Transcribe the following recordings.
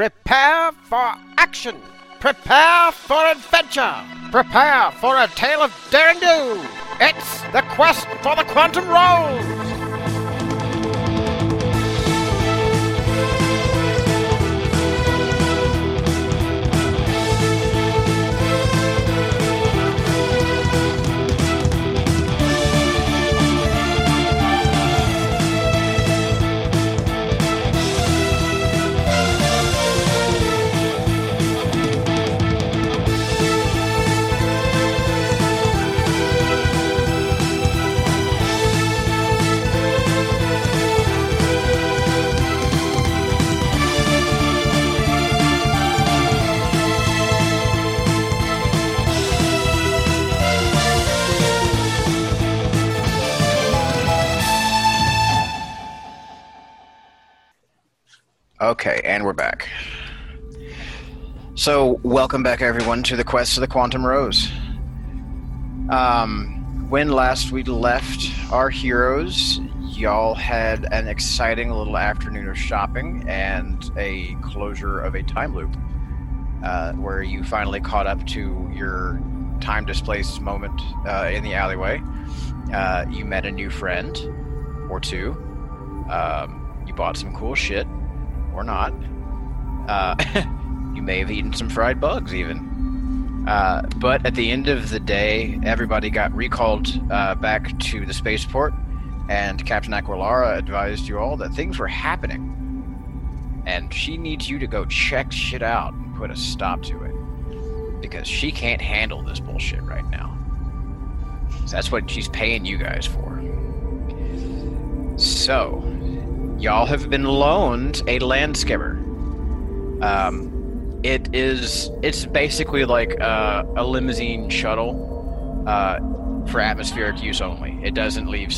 Prepare for action. Prepare for adventure. Prepare for a tale of daring do. It's the quest for the Quantum Rose. Okay, and we're back. So, welcome back, everyone, to the quest of the Quantum Rose. Um, when last we left our heroes, y'all had an exciting little afternoon of shopping and a closure of a time loop, uh, where you finally caught up to your time displaced moment uh, in the alleyway. Uh, you met a new friend or two. Um, you bought some cool shit or not. Uh, you may have eaten some fried bugs, even. Uh, but at the end of the day, everybody got recalled uh, back to the spaceport, and Captain Aquilara advised you all that things were happening. And she needs you to go check shit out and put a stop to it. Because she can't handle this bullshit right now. So that's what she's paying you guys for. So, y'all have been loaned a land skimmer. Um, it is it's basically like uh, a limousine shuttle uh, for atmospheric use only. It doesn't leave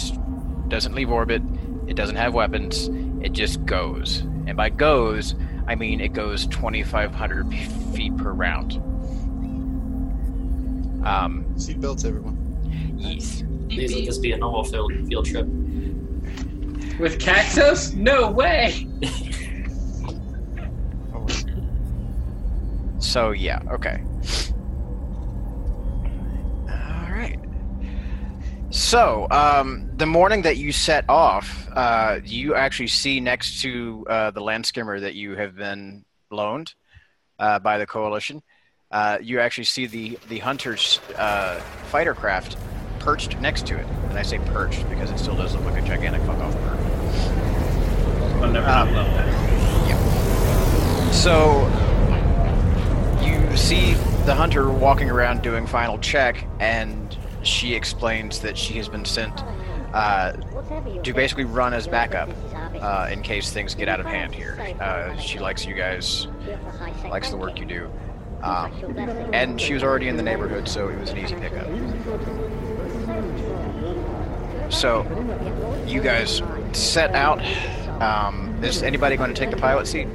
doesn't leave orbit. It doesn't have weapons. It just goes, and by goes I mean it goes 2,500 feet per round. Um, Seatbelts, everyone. yes. These will just be a normal field field trip. With cactus? No way! So yeah, okay. All right. So um, the morning that you set off, uh, you actually see next to uh, the land skimmer that you have been loaned uh, by the coalition. Uh, you actually see the the hunter's uh, fighter craft perched next to it, and I say perched because it still does look like a gigantic fuck off bird. I'll never Um, that. So you see the hunter walking around doing final check, and she explains that she has been sent uh, to basically run as backup uh, in case things get out of hand here. Uh, she likes you guys, likes the work you do. Um, and she was already in the neighborhood, so it was an easy pickup. So, you guys set out. Um, is anybody going to take the pilot seat?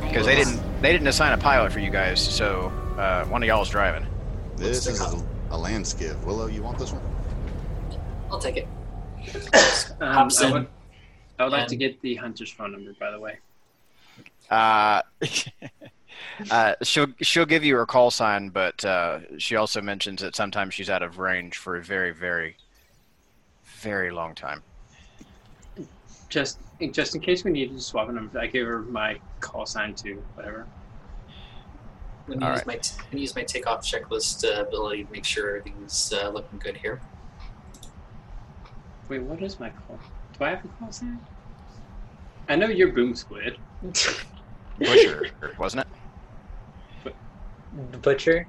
Because they didn't they didn't assign a pilot for you guys, so uh, one of y'all is driving. This is a, a land skiff. Willow, you want this one? I'll take it. Um, I would, I would like to get the hunter's phone number, by the way. Uh, uh, she'll she'll give you her call sign, but uh, she also mentions that sometimes she's out of range for a very very very long time. Just, just in case we need to swap a number, I gave her my call sign too. whatever. When you All use right. my t- when you use my takeoff checklist uh, ability to make sure everything's uh, looking good here. Wait, what is my call? Do I have a call sign? I know you're Boom Squid. Butcher, wasn't it? Butcher?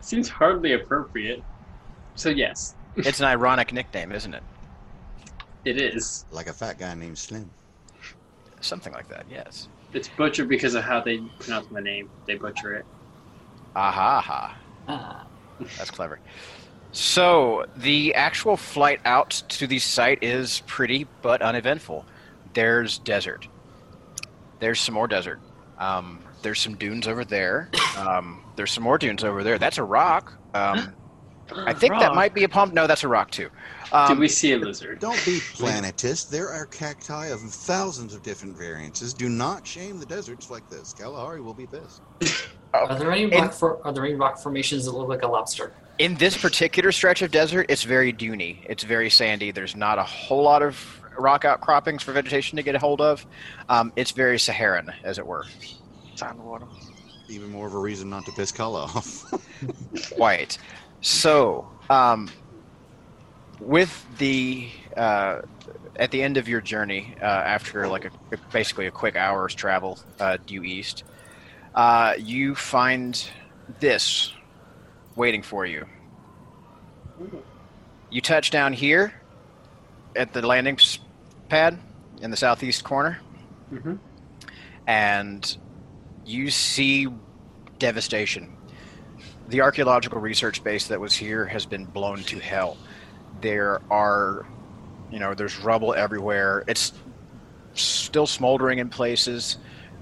Seems hardly appropriate. So yes, It's an ironic nickname, isn't it? it is. Like a fat guy named Slim. Something like that. Yes. It's butcher because of how they pronounce my name. They butcher it. Aha ha. Ah, That's clever. So the actual flight out to the site is pretty but uneventful. There's desert. There's some more desert. Um, there's some dunes over there. Um, there's some more dunes over there. That's a rock. Um, I think that might be a palm. No, that's a rock too. Um, Do we see a lizard? Don't be planetist. There are cacti of thousands of different variances. Do not shame the deserts like this. Kalahari will be pissed. Are there any In- rock for, are there any rock formations that look like a lobster? In this particular stretch of desert, it's very duney. It's very sandy. There's not a whole lot of rock outcroppings for vegetation to get a hold of. Um, it's very Saharan, as it were. Time to water. Even more of a reason not to piss Kala off. Quite. So, um, with the uh, at the end of your journey, uh, after like a basically a quick hour's travel uh, due east, uh, you find this waiting for you. You touch down here at the landing pad in the southeast corner, Mhm. and you see devastation. The archaeological research base that was here has been blown to hell. There are, you know, there's rubble everywhere. It's still smoldering in places.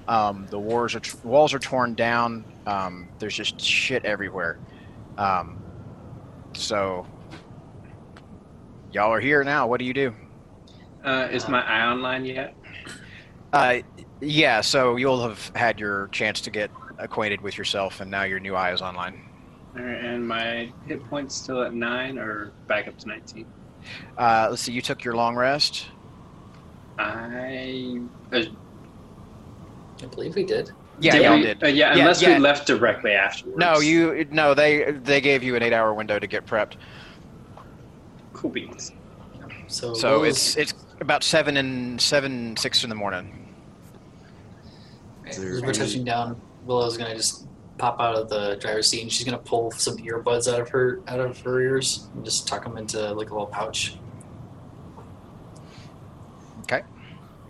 Um, the wars are walls are torn down. Um, there's just shit everywhere. Um, so, y'all are here now. What do you do? Uh, is my eye online yet? Uh, yeah, so you'll have had your chance to get acquainted with yourself, and now your new eye is online. Alright, and my hit points still at nine or back up to nineteen. Uh, let's see, you took your long rest. I uh, I believe we did. Yeah, did y'all we- did. Uh, yeah, Yeah, unless yeah. we left directly afterwards. No, you no. They they gave you an eight-hour window to get prepped. Cool beans. So, So Willow's- it's it's about seven and seven six in the morning. right, as we're touching down, Willow's gonna just pop out of the driver's seat and she's gonna pull some earbuds out of her out of her ears and just tuck them into like a little pouch. Okay.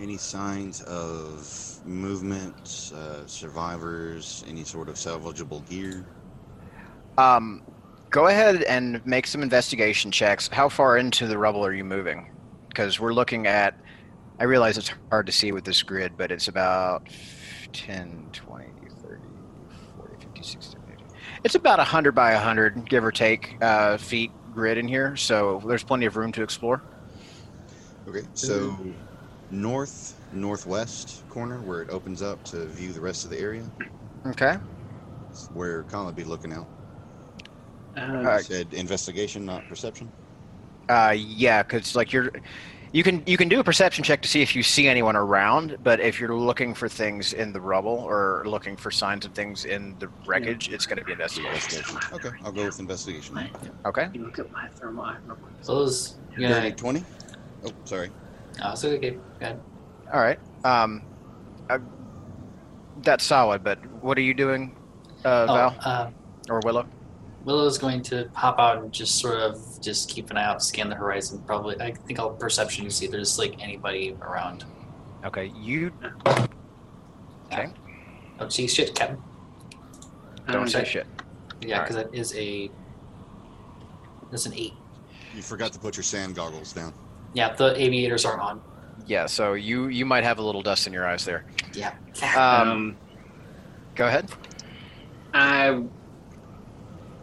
Any signs of movement, uh, survivors, any sort of salvageable gear? Um, go ahead and make some investigation checks. How far into the rubble are you moving? Because we're looking at. I realize it's hard to see with this grid, but it's about 10, 20, 30, 40, 50, 60, 70. It's about 100 by 100, give or take, uh, feet grid in here. So there's plenty of room to explore. Okay, so north northwest corner where it opens up to view the rest of the area, Okay. where Kala would be looking out. Uh, Alright. Said investigation, not perception. Uh, yeah, because like you're, you can you can do a perception check to see if you see anyone around, but if you're looking for things in the rubble or looking for signs of things in the wreckage, it's going to be investigation. Investigation. Okay, I'll go with investigation. Okay. you look at my thermal eye real quick. Willow's Dirty yeah. twenty. Oh, sorry. Oh, so okay. Go ahead. All right. Um, uh, that's solid. But what are you doing, uh, Oh, Val uh, or Willow? Willow's going to hop out and just sort of just keep an eye out, scan the horizon. Probably, I think I'll perception to see if there's like anybody around. Okay. You okay? Oh, geez, shit, Captain. Don't Um, say shit. Yeah, because that is a that's an eight. You forgot to put your sand goggles down. Yeah, the aviators aren't on. Yeah. So you you might have a little dust in your eyes there. Yeah. Um, Um, go ahead. I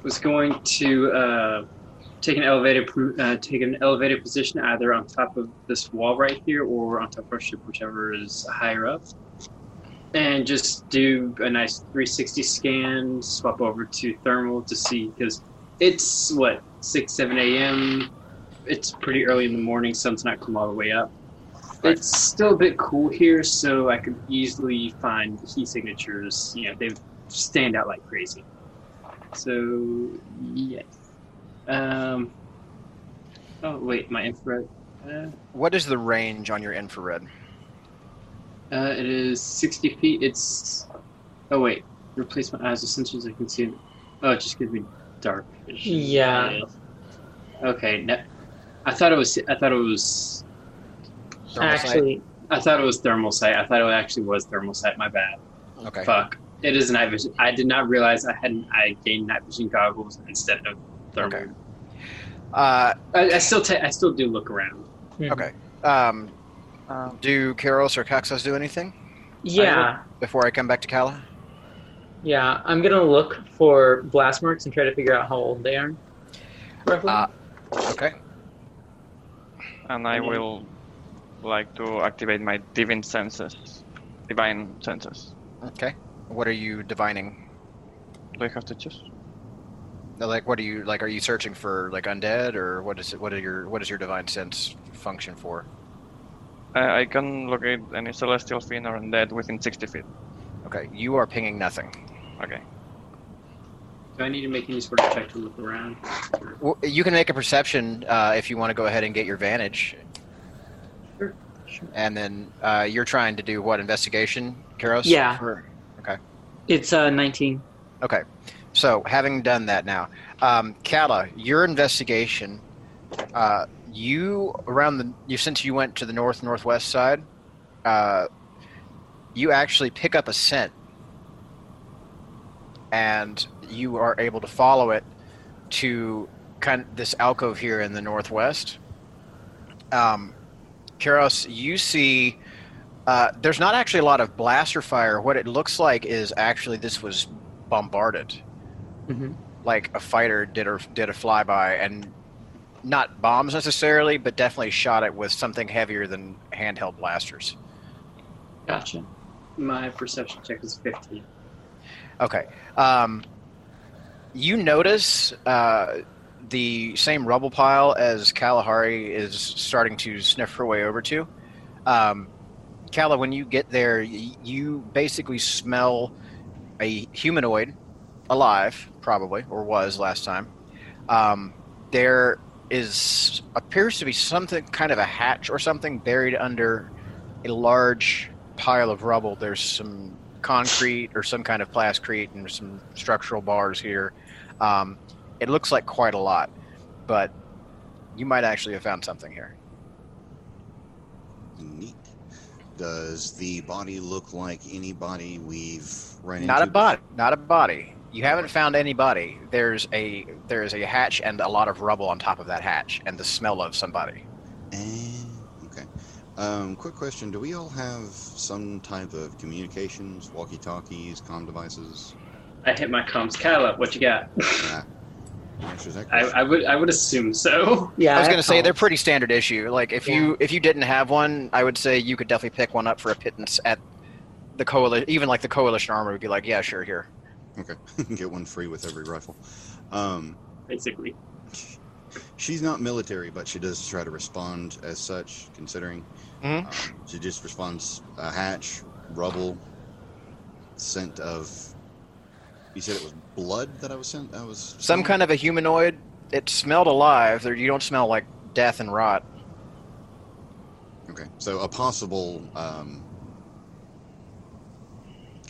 was going to uh, take an elevated uh, take an elevated position either on top of this wall right here or on top of our ship, whichever is higher up, and just do a nice 360 scan, swap over to thermal to see because it's what six seven a.m. It's pretty early in the morning. Sun's not come all the way up. Right. It's still a bit cool here, so I could easily find heat signatures. You know, they stand out like crazy. So yes. Um. Oh wait, my infrared. Uh, What is the range on your infrared? uh, it is sixty feet. It's. Oh wait, replace my eyes with sensors. I can see. It. Oh, it just gives me dark vision. Yeah. Okay. No, I thought it was. I thought it was. Thermal sight? Actually, I thought it was thermal sight. I thought it actually was thermal sight. My bad. Okay. Fuck. It is night vision. I did not realize I had I gained night vision goggles instead of thermal. Okay. Uh, I, I still ta- I still do look around. mhm. okay. Um, do Karos or Kaxas do anything Yeah, before I come back to Kala? yeah. I'm gonna look for blast marks and try to figure out how old they are. Roughly. Uh, Okay. and I Okay. will like to activate my divine senses, divine senses. Okay. What are you divining? Do I have to choose? Like, what are you like? Are you searching for like undead, or what is it? What are your what is your divine sense function for? I, I can locate any celestial fiend or undead within 60 feet. Okay, you are pinging nothing. Okay. Do I need to make any sort of check to look around? Well, you can make a perception uh, if you want to go ahead and get your vantage, Sure. Sure. and then uh, you're trying to do what investigation, Karos? Yeah. For- It's uh 19. Okay, so having done that now, um, Kala, your investigation, uh, you around the you since you went to the north northwest side, uh, you actually pick up a scent, and you are able to follow it to kind of this alcove here in the northwest. Um, Karos, you see. Uh, there's not actually a lot of blaster fire. What it looks like is actually this was bombarded, hmm like a fighter did or did a flyby, and not bombs necessarily, but definitely shot it with something heavier than handheld blasters. Gotcha. My perception check is 15. Okay. Um, you notice uh, the same rubble pile as Kalahari is starting to sniff her way over to. Um, Kala, when you get there, you basically smell a humanoid, alive, probably, or was last time. Um, there is appears to be something kind of a hatch or something buried under a large pile of rubble. There's some concrete or some kind of plascrete and some structural bars here. Um, it looks like quite a lot, but you might actually have found something here. Neat. Does the body look like any body we've run Not a body. Not a body. You haven't found any body. There's a there is a hatch and a lot of rubble on top of that hatch, and the smell of somebody. Eh, okay. Um, quick question: Do we all have some type of communications, walkie-talkies, comm devices? I hit my comms. Kala, what you got? Yeah. Answers that I, question. I would I would assume so. Yeah. I was going to say they're pretty standard issue. Like if you if you didn't have one, I would say you could definitely pick one up for a pittance at the coalition. Even like the coalition armor would be like, yeah, sure, here. Okay, get one free with every rifle. Um, Basically. she's not military, but she does try to respond as such. Considering Mhm. um, she just responds a hatch, rubble, scent of. You said it was blood that I was sent. I was Some kind of a humanoid. It smelled alive. There, you don't smell like death and rot. Okay, so a possible. Um,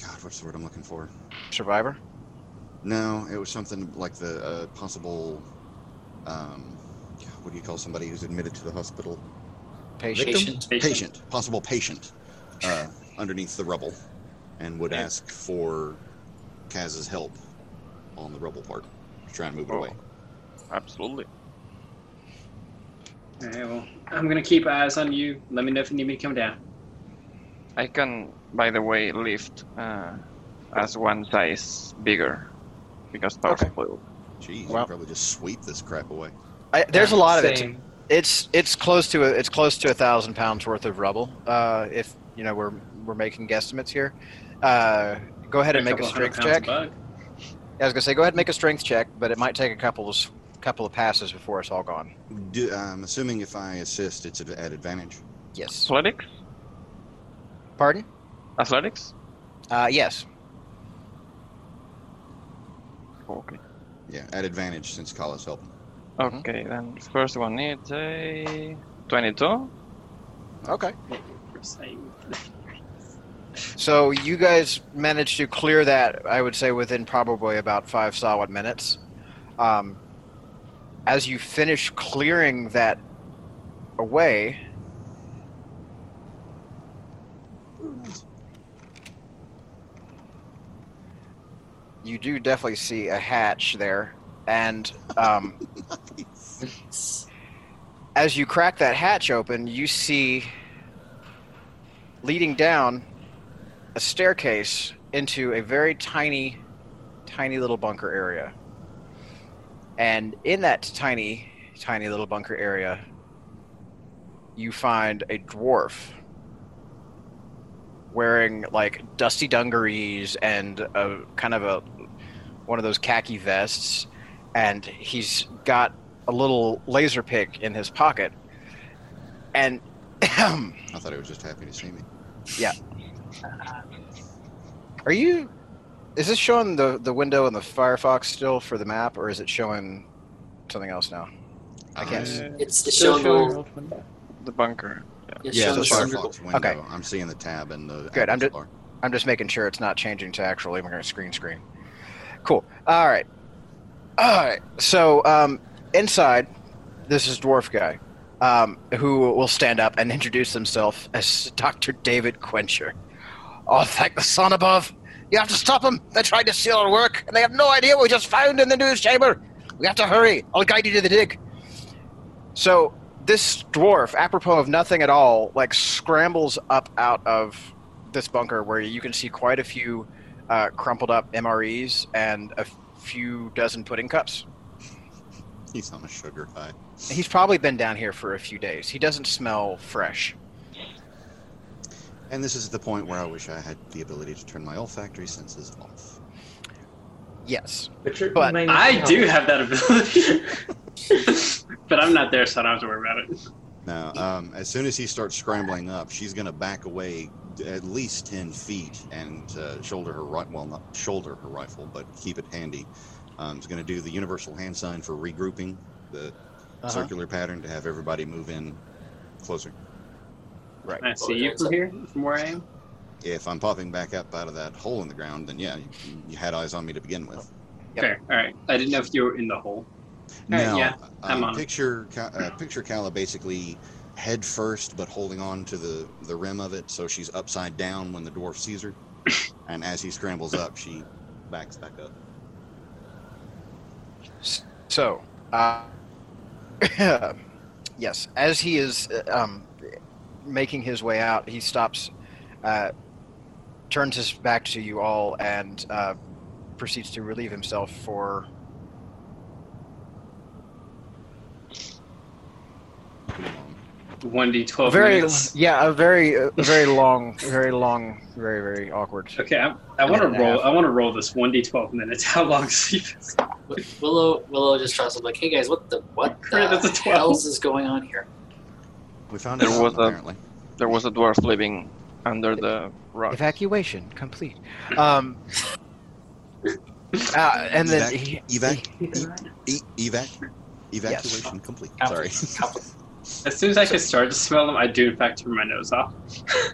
God, what's the word I'm looking for? Survivor. No, it was something like the uh, possible. Um, what do you call somebody who's admitted to the hospital? Patient. Patient. Patient, possible patient, uh, underneath the rubble, and would Yeah. ask for Kaz's help on the rubble part, to try and move it Oh. away. Absolutely. Alright, well, I'm gonna keep eyes on you. Let me know if you need me to come down. I can, by the way, lift uh, as one size bigger because powerful Okay. foil. Jeez, Well- you probably just sweep this crap away. I, there's a lot of it. It's it's close to a, it's close to a thousand pounds worth of rubble. Uh, if you know we're we're making guesstimates here. Uh, go ahead and make a couple strength pounds of check. Bug. Yeah, I was gonna say go ahead and make a strength check, but it might take a couple of couple of passes before it's all gone. Do, I'm assuming if I assist, it's at at advantage. Yes. Athletics? Pardon? Athletics? Uh, yes. Okay. Yeah, at advantage since Kala's helping. Okay, then first one needs a 22. Okay. For saying- So you guys managed to clear that, I would say, within probably about five solid minutes. Um, as you finish clearing that away, you do definitely see a hatch there, and um, as you crack that hatch open, you see leading down a staircase into a very tiny, tiny little bunker area. And in that tiny, tiny little bunker area, you find a dwarf wearing like dusty dungarees and a kind of a one of those khaki vests, and he's got a little laser pick in his pocket, and I thought he was just happy to see me. Uh, Are you? Is this showing the the window in the Firefox still for the map, or is it showing something else now? I can't. s- Uh, It's, it's showing showing the, old. The bunker. it's yeah, the the. Firefox window. Okay. I'm seeing the tab and the Good, I'm address ju- bar. I'm just making sure it's not changing to actually we're going to screen screen. Cool. All right. All right. So um, inside, this is dwarf guy, um, who will stand up and introduce himself as Doctor David Quencher. Oh, thank the sun above! You have to stop them. They tried to steal our work, and they have no idea what we just found in the news chamber. We have to hurry. I'll guide you to the dig. So this dwarf, apropos of nothing at all, like scrambles up out of this bunker where you can see quite a few uh, crumpled up MREs and a few dozen pudding cups. He's on a sugar high. He's probably been down here for a few days. He doesn't smell fresh. And this is the point where I wish I had the ability to turn my olfactory senses off. Yes. But, you're- But you I do have that ability, but I'm not there, so I don't have to worry about it. Now, um, as soon as he starts scrambling up, she's going to back away at least ten feet and uh, shoulder her right. Well, not shoulder her rifle, but keep it handy. Um, is going to do the universal hand sign for regrouping, the Uh-huh. circular pattern to have everybody move in closer. Right. I see you from here, from where I am. If I'm popping back up out of that hole in the ground, then yeah, you, you had eyes on me to begin with. Yep. Okay, all right. I didn't know if you were in the hole. All right, Now, yeah, I'm um, on picture uh, picture Kala basically head first, but holding on to the the rim of it, so she's upside down when the dwarf sees her, and as he scrambles up, she backs back up. So, uh, yes, as he is uh, um, making his way out, he stops, uh, turns his back to you all, and uh, proceeds to relieve himself for. Pretty. One d twelve very minutes. yeah, a very, a very long, very long, very, very awkward. Okay, I, I want to Minute and a roll. I want to roll this one d twelve minutes. How long sleep is? Wi- Willow Willow just tries to like, hey guys, what the what Crap, the that's a 12. hell's is going on here? We found There it out, was a- apparently. There was a dwarf living under the rock. Evacuation complete. Um, uh, and then he, Evac, Keep an eye. e- evac, evacuation complete. Sorry. Compli- As soon as I can start to smell them, I do in fact turn my nose off.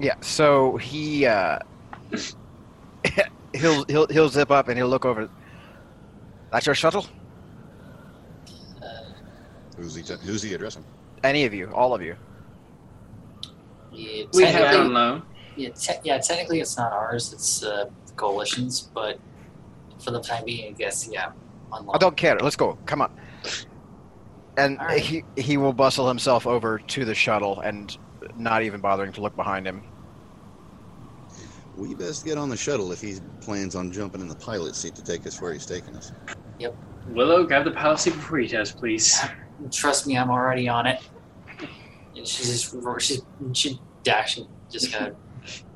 Yeah, so he uh he'll he'll he'll zip up and he'll look over. That's your shuttle? uh, Who's he? T- who's he addressing? Any of you, all of you. yeah, We have it technically- on loan. Yeah, te- yeah, technically it's not ours. It's uh, the coalition's, but for the time being, I guess yeah. On I don't care. Let's go. Come on. And All right. he he will bustle himself over to the shuttle and not even bothering to look behind him. We best get on the shuttle if he plans on jumping in the pilot seat to take us where he's taking us. Yep. Willow, grab the pilot seat before he does, please. Trust me, I'm already on it. And she's just she's she dashing, just kind of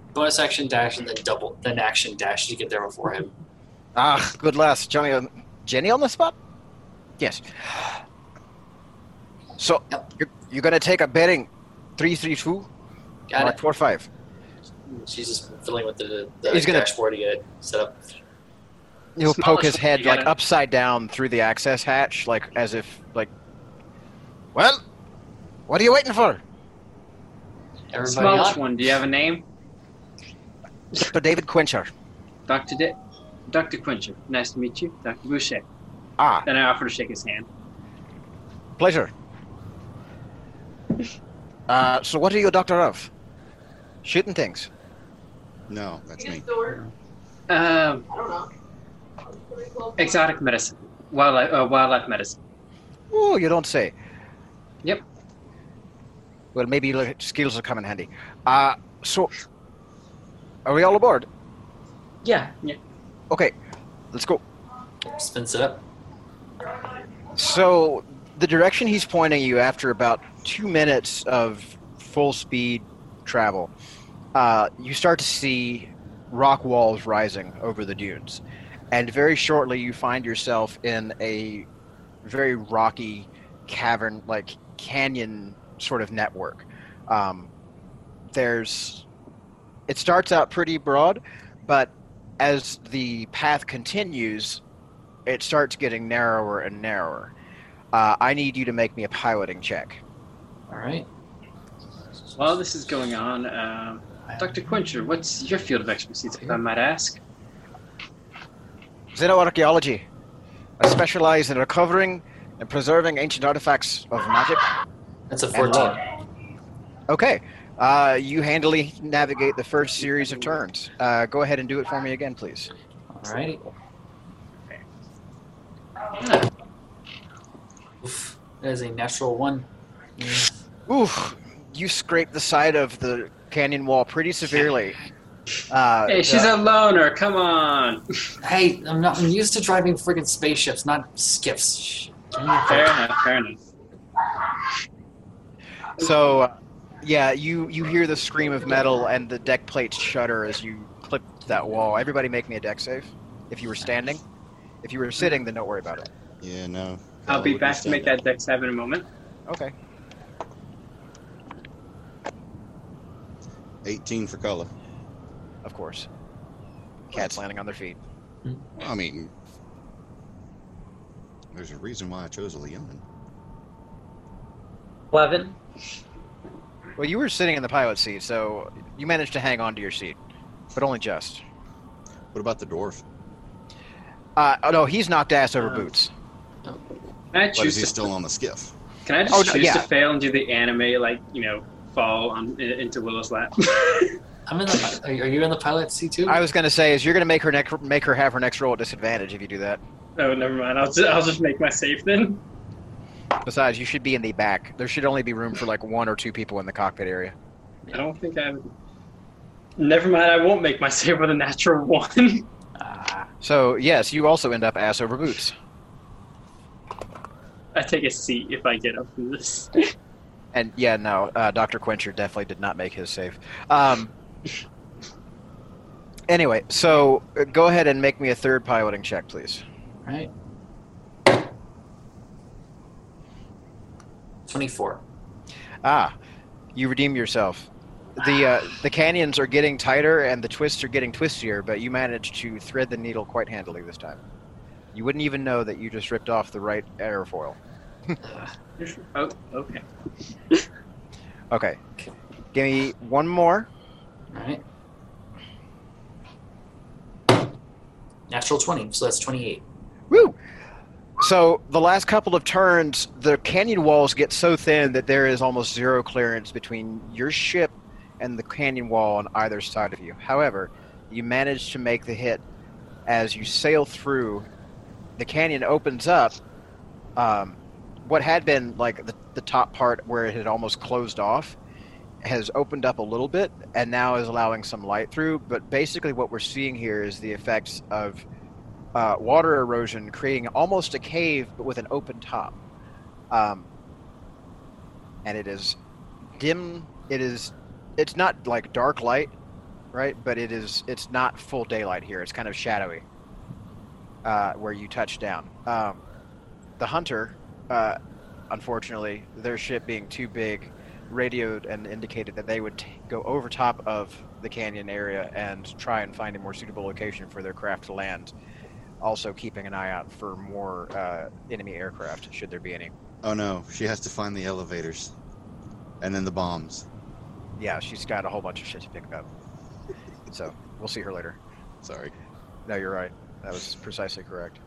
bonus action dash and then double then action dash to get there before him. Ah, good lass. Johnny, on- Jenny on the spot? Yes. So Yep. you're, you're gonna take a bearing three three two Got Mark it. four five. She's just fiddling with the, the He's gonna- dashboard to get it set up. He'll Smell poke his head like gotta- upside down through the access hatch, like as if like. Well, what are you waiting for, Everybody Smallest one. Do you have a name? Doctor David Quencher? Doctor Di- Doctor Quincher. Nice to meet you, Doctor Boucher. Ah, Then I offer to shake his hand. pleasure. Uh, so what are you a doctor of? Shooting things. No, that's me. Um, I don't know. exotic medicine, wildlife, uh, wildlife medicine. Oh, you don't say. Yep. Well, maybe your skills will come in handy. Uh, so, are we all aboard? Yeah. Okay, let's go. Spins it up. So, the direction he's pointing you after about two minutes of full speed travel, uh, you start to see rock walls rising over the dunes. And very shortly, you find yourself in a very rocky cavern, like canyon sort of network. Um, there's, it starts out pretty broad, but as the path continues, it starts getting narrower and narrower. Uh, I need you to make me a piloting check. All right. While this is going on, um, Dr. Quincher, what's your field of expertise, if I might ask? Xenoarchaeology. I specialize in recovering and preserving ancient artifacts of magic. That's a 14. Okay. Uh, you handily navigate the first series of turns. Uh, go ahead and do it for me again, please. All right. righty. Oof, that is a natural one. Oof, you scrape the side of the canyon wall pretty severely. Uh, Hey, she's the- a loner. Come on. Hey, I'm not. I'm used to driving friggin' spaceships, not skiffs. Shh. Give me a Fair enough. Fair enough. So, uh, yeah, you you hear the scream of metal and the deck plates shudder as you clip that wall. Everybody, make me a dex save. If you were standing, if you were sitting, then don't worry about it. Yeah, no. I'll be back to make that deck have in a moment. Okay. 18 for color. Of course. Cats landing on their feet. I mean, there's a reason why I chose a Leon. 11. Well, you were sitting in the pilot seat, so you managed to hang on to your seat, but only just. What about the dwarf? Uh, oh no, he's knocked ass over Uh, boots. Can I But is choose he to still on the skiff? Can I just Oh, no, choose yeah. to fail and do the anime, like you know, fall on into Willow's lap? I'm in the. Are are you in the pilot seat too? I was gonna say is you're gonna make her neck make her have her next roll at disadvantage if you do that. Oh, never mind. I'll just, I'll just make my save then. Besides, you should be in the back. There should only be room for like one or two people in the cockpit area. I don't think I. Never mind. I won't make my save with a natural one. Ah, So yes, you also end up ass over boots. I take a seat if I get up from this. And yeah, no, uh, Doctor Quencher definitely did not make his save. Um, anyway, so uh, go ahead and make me a third piloting check, please. Right. Twenty-four. Ah, you redeem yourself. The uh, the canyons are getting tighter and the twists are getting twistier, but you managed to thread the needle quite handily this time. You wouldn't even know that you just ripped off the right airfoil. oh, okay. Okay, give me one more. All right. Natural twenty, so that's twenty-eight. Woo! So the last couple of turns, the canyon walls get so thin that there is almost zero clearance between your ship and the canyon wall on either side of you. However, you manage to make the hit as you sail through. The canyon opens up. Um, what had been like the, the top part where it had almost closed off has opened up a little bit and now is allowing some light through. But basically, what we're seeing here is the effects of uh, water erosion, creating almost a cave but with an open top. Um, and it is dim. It is. It's not like dark light, right? But it is. It's not full daylight here. It's kind of shadowy. Uh, where you touch down. Um, the hunter, uh, unfortunately, their ship being too big, radioed and indicated that they would t- go over top of the canyon area and try and find a more suitable location for their craft to land also keeping an eye out for more uh, enemy aircraft, should there be any. Oh no, she has to find the elevators. And then the bombs. Yeah, she's got a whole bunch of shit to pick up. So we'll see her later. Sorry. No, you're right. That was precisely correct.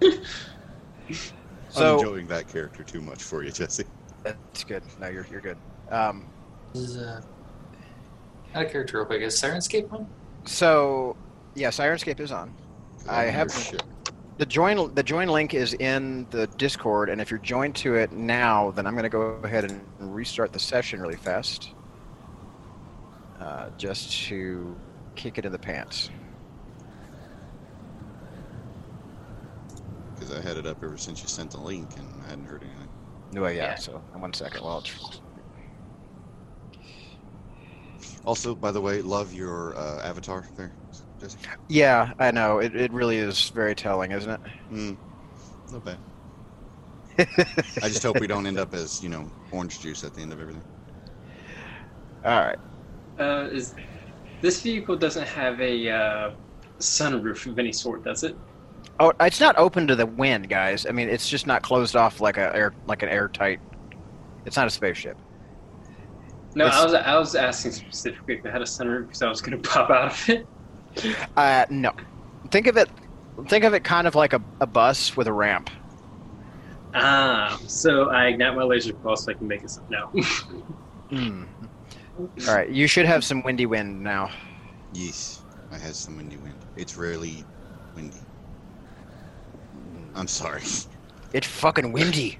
I'm enjoying that character too much for you, Jesse. that's good. No, you're you're good. Um, This is uh, out of character real quick. Is Syrinscape on? so yeah, Syrinscape is on. 'Cause I have- ship. The join the join link is in the Discord, and if you're joined to it now, then I'm going to go ahead and restart the session really fast, uh, just to kick it in the pants. Because I had it up ever since you sent the link and I hadn't heard anything. No, yeah, Yeah. So one second. Well, it's, Also, by the way, love your uh, avatar there, Jesse. yeah, I know. It, it really is very telling, isn't it? Mm, not bad. I just hope we don't end up as you know orange juice at the end of everything. All right. Uh, is this vehicle doesn't have a uh, sunroof of any sort, does it? Oh, it's not open to the wind, guys. I mean, it's just not closed off like a air like an airtight. It's not a spaceship. No, It's- I was I was asking specifically if it had a sunroof because I was going to pop out of it. Uh, no. Think of it. Think of it kind of like a, a bus with a ramp. Ah, so I ignite my laser pulse so I can make it. No. Hmm. All right. You should have some windy wind now. Yes, I had some windy wind. It's rarely windy. I'm sorry. It's fucking windy.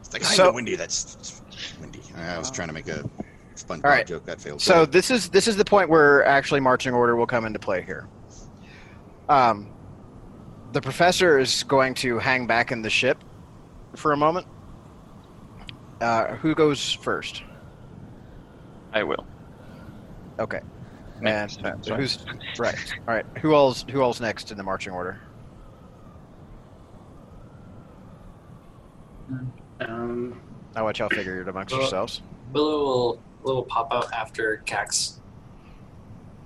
It's like So- I know windy. That's it's windy. I was trying to make a SpongeBob All right. joke that failed. So this is this is the point where actually marching order will come into play here. Um, the professor is going to hang back in the ship for a moment. Uh, who goes first? I will. Okay. Makes And sense, right? who's right? All right. Who all's who all's next in the marching order? um, I'll let y'all figure it amongst Well- yourselves. Willow will Willow will pop out after Cax.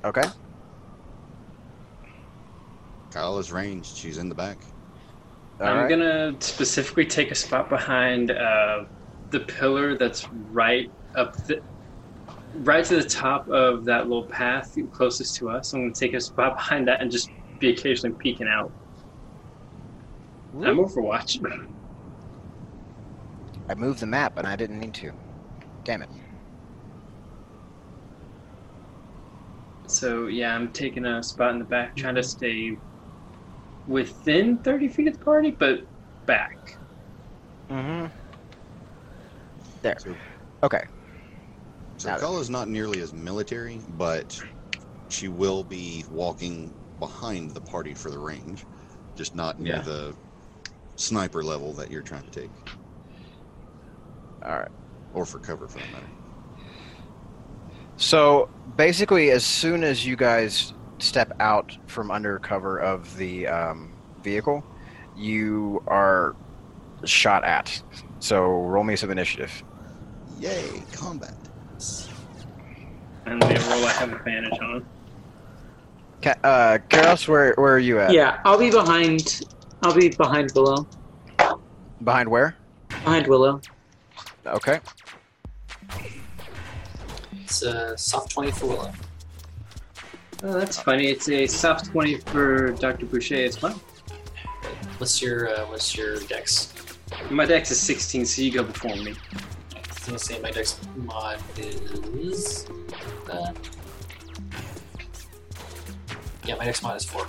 Okay. Kyle is ranged. She's in the back. All I'm right. gonna specifically take a spot behind uh, the pillar that's right up the, right to the top of that little path closest to us. I'm gonna take a spot behind that and just be occasionally peeking out. I'm Overwatch. I moved the map and I didn't need to. Damn it. So yeah, I'm taking a spot in the back, trying to stay within 30 feet of the party, but back. Mm-hmm. There. So, Okay. so Got it. Is not nearly as military, but she will be walking behind the party for the range, just not near Yeah. the sniper level that you're trying to take, All right. or for cover for that matter. So basically, as soon as you guys step out from under cover of the um, vehicle, you are shot at. So roll me some initiative. Yay, combat! And the roll I have advantage on. Ka- uh, Karos, where where are you at? Yeah, I'll be behind. I'll be behind Willow. Behind where? Behind Willow. Okay. It's a soft twenty for Willow. Oh, that's funny. It's a soft 20 for Dr. Boucher as well. What's your uh, what's your dex? My dex is 16, so you go before me. I was gonna say my dex mod is. Uh, yeah, my dex mod is four.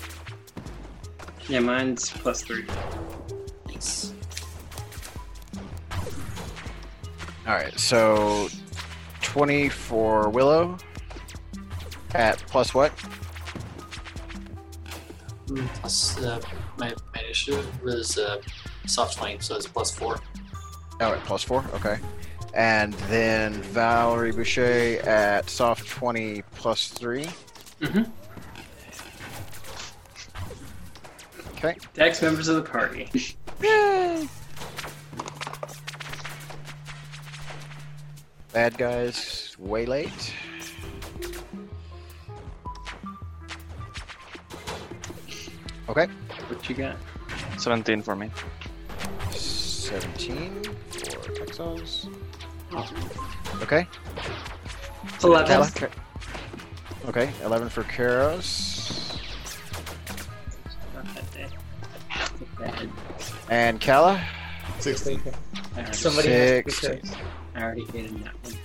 Yeah, mine's plus 3. Nice. All right. So twenty for Willow. At plus what? Mm, Plus uh, my my initiative was uh, soft twenty, so it's plus four. Oh, at plus four. Okay. And then Valerie Boucher at soft twenty plus three. Mm-hmm. Okay. Dex members of the party. Bad guys way late. Okay. What you got? 17 for me. 17 for Texos. Okay. 11. Okay, 11 for Karos. And Kala? 16. Somebody 16. I already hated that one.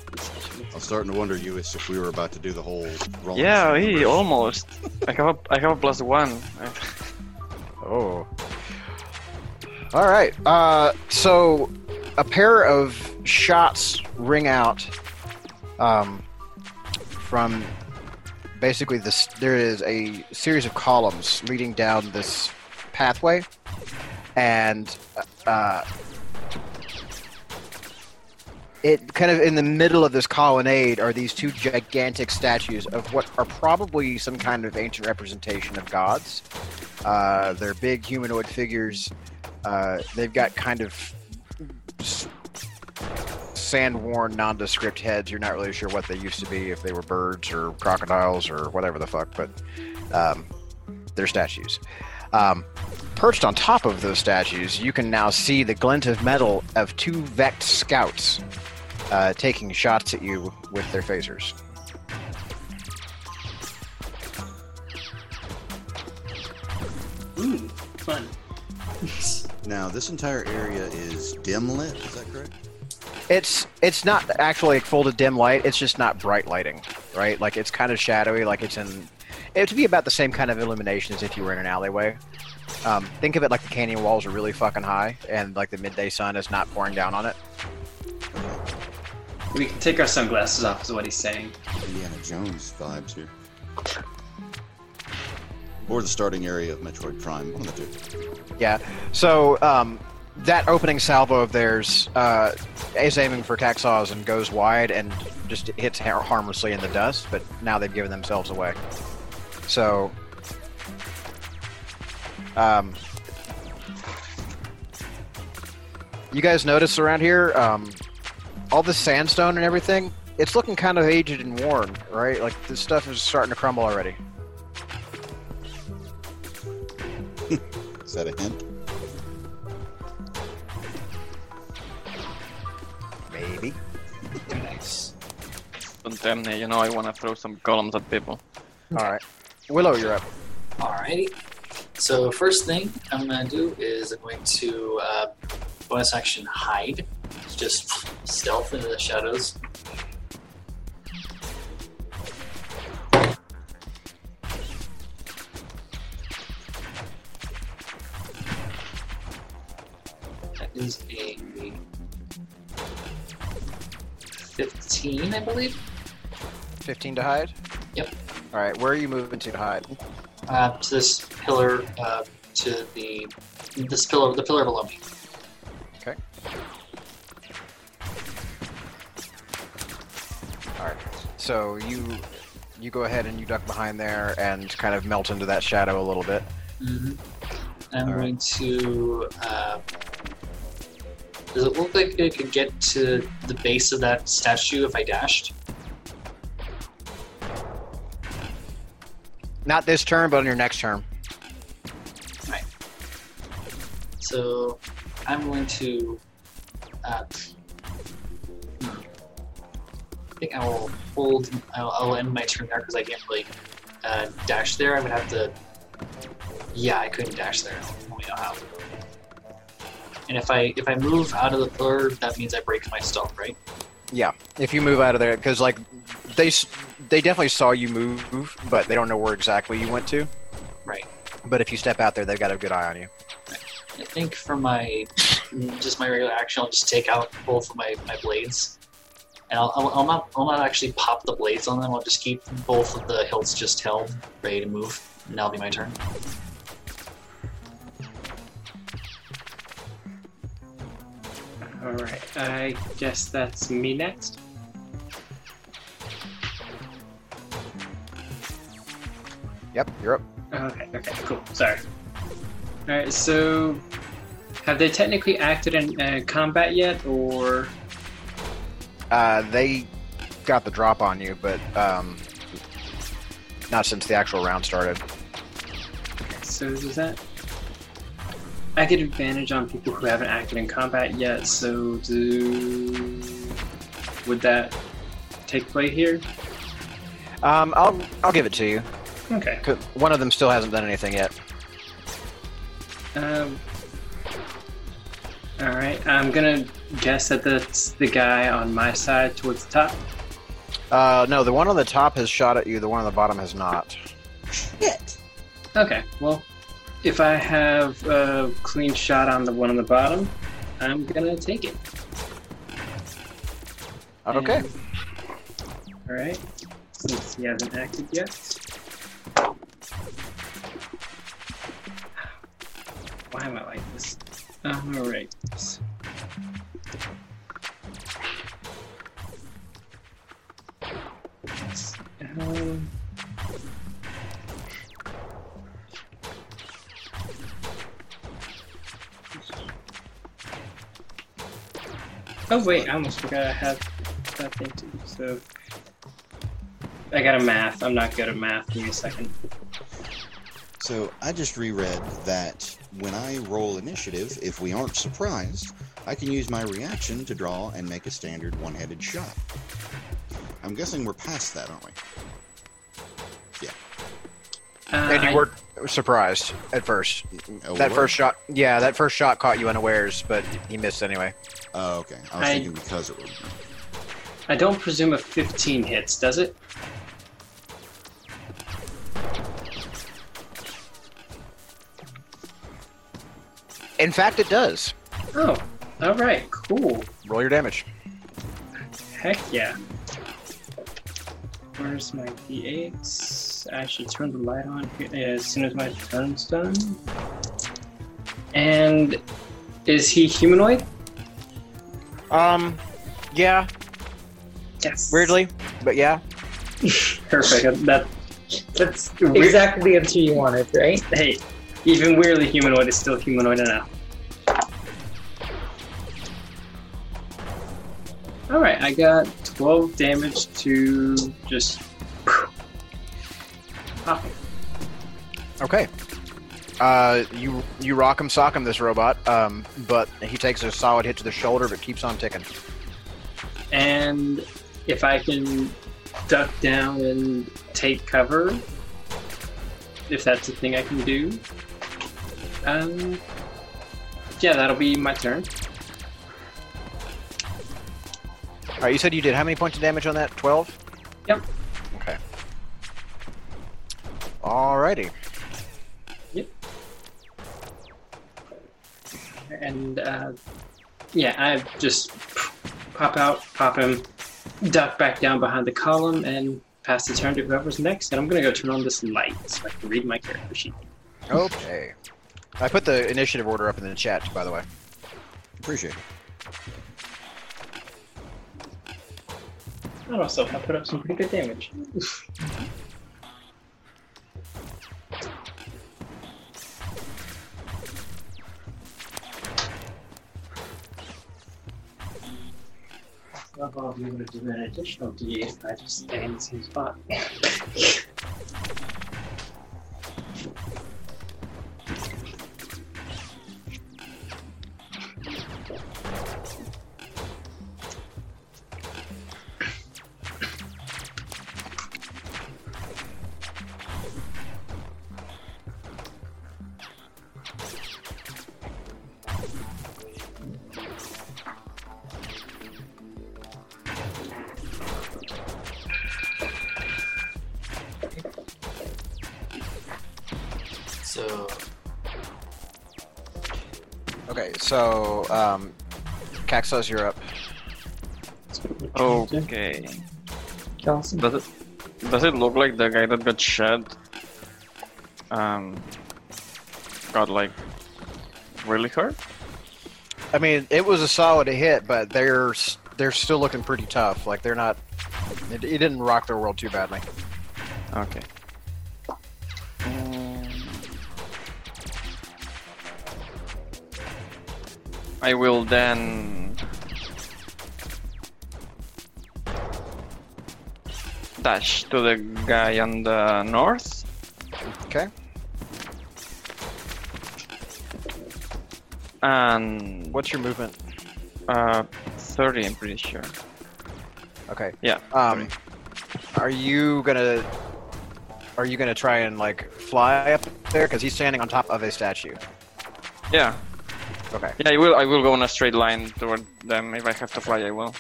I'm starting to wonder, you if we were about to do the whole. rolling Yeah, he numbers. almost. I have a I have a plus one. Oh. All right. Uh, so a pair of shots ring out um, from basically this. There is a series of columns leading down this pathway, and uh, it kind of in the middle of this colonnade are these two gigantic statues of what are probably some kind of ancient representation of gods. Uh, they're big humanoid figures. Uh, they've got kind of sand-worn, nondescript heads. You're not really sure what they used to be, if they were birds or crocodiles or whatever the fuck, but um, they're statues. Um, perched on top of those statues, you can now see the glint of metal of two Vect scouts uh, taking shots at you with their phasers. Ooh, fun. Now, this entire area is dim lit. Is that correct? It's it's not actually full to dim light. It's just not bright lighting, right? Like it's kind of shadowy. Like it's in. It would be about the same kind of illumination as if you were in an alleyway. Um, think of it like the canyon walls are really fucking high, and like the midday sun is not pouring down on it. We can take our sunglasses off, is what he's saying. Indiana Jones vibes here. Or the starting area of Metroid Prime. One of the two. Yeah. So um, that opening salvo of theirs uh, is aiming for Caxos and goes wide and just hits harmlessly in the dust. But now they've given themselves away. So. Um, you guys notice around here, um, all the sandstone and everything. It's looking kind of aged and worn, right? Like this stuff is starting to crumble already. Is that a hint? Maybe. Nice. Don't tempt me, you know I want to throw some columns at people. All right. Willow, you're up. Alrighty. So first thing I'm gonna do is I'm going to uh, bonus action hide, just stealth into the shadows. That is a 15, I believe. 15 to hide? Yep. All right, where are you moving to to hide? Uh, to this pillar, uh, to the this pillar, the pillar below me. Okay. All right. So you you go ahead and you duck behind there and kind of melt into that shadow a little bit. Mm-hmm. I'm All right. going to. Uh, does it look like I could get to the base of that statue if I dashed? Not this turn, but on your next turn. Right. So I'm going to. Uh. I think I will hold. I'll, I'll end my turn there because I can't really uh, dash there. I would have to. Yeah, I couldn't dash there. I don't know how. And if I if I move out of the pillar, that means I break my stealth, right? Yeah. If you move out of there, because like they they definitely saw you move, but they don't know where exactly you went to. Right. But if you step out there, they've got a good eye on you. I think for my just my regular action, I'll just take out both of my, my blades, and I'll, I'll, I'll not I'll not actually pop the blades on them. I'll just keep both of the hilts just held, ready to move, and that'll be my turn. Alright, I guess that's me next. Yep, you're up. Okay, okay, cool. Sorry. Alright, so have they technically acted in uh, combat yet, or Uh, they got the drop on you, but um, not since the actual round started. so does that? I get advantage on people who haven't acted in combat yet. So do would that take play here? Um, I'll I'll give it to you. Okay. 'cause One of them still hasn't done anything yet. Um. All right. I'm gonna guess that that's the guy on my side towards the top. Uh, no, the one on the top has shot at you. The one on the bottom has not. Shit. Okay. Well, if I have a clean shot on the one on the bottom, I'm gonna take it. Okay. And- all right. Since he hasn't acted yet. time I like this. Alright. Uh, oh wait, I almost forgot I have that thing too, so... I got a math. I'm not good at math. Give me a second. So I just reread that when I roll initiative, if we aren't surprised, I can use my reaction to draw and make a standard one-headed shot. I'm guessing we're past that, aren't we? Uh, and you I- were surprised at first. Oh, that first shot, yeah, that first shot caught you unawares, but he missed anyway. Oh, okay. I was I- thinking because it was. I don't presume a 15 hits, does it? In fact, it does. Oh, all right, cool. Roll your damage. Heck yeah. Where's my d8? I should turn the light on here as soon as my turn's done. And is he humanoid? Um, yeah, Yes. weirdly, but yeah. Perfect. That That's exactly the answer you wanted, right? hey, even weirdly humanoid is still humanoid enough. All right, I got 12 damage to just. Okay. Uh, you you rock him, sock him, this robot. Um, but he takes a solid hit to the shoulder, but keeps on ticking. and if I can duck down and take cover, if that's a thing I can do, um, yeah, that'll be my turn. All right, you said you did how many points of damage on that? Twelve. Yep. Okay. Alrighty. Yep. And uh, yeah, I just pop out, pop him, duck back down behind the column, and pass the turn to whoever's next. And I'm gonna go turn on this light so I can read my character sheet. Okay. I put the initiative order up in the chat, by the way. Appreciate it. And also, I put up some pretty good damage. I'll be able to do an additional D8 if I just stay in the same spot. Caxos, you're up. Okay. Kelsey? Does it does it look like the guy that got shot um got like really hurt? I mean, it was a solid hit, but they're they're still looking pretty tough. Like they're not. It, it didn't rock their world too badly. Okay. Um, I will then dash to the guy on the north. Okay. And What's your movement? uh, 30, I'm pretty sure. Okay. Yeah. Um, are you gonna are you gonna try and like fly up there? Because he's standing on top of a statue. Yeah. Okay. Yeah, I will. I will go in a straight line toward them. If I have to fly, I will.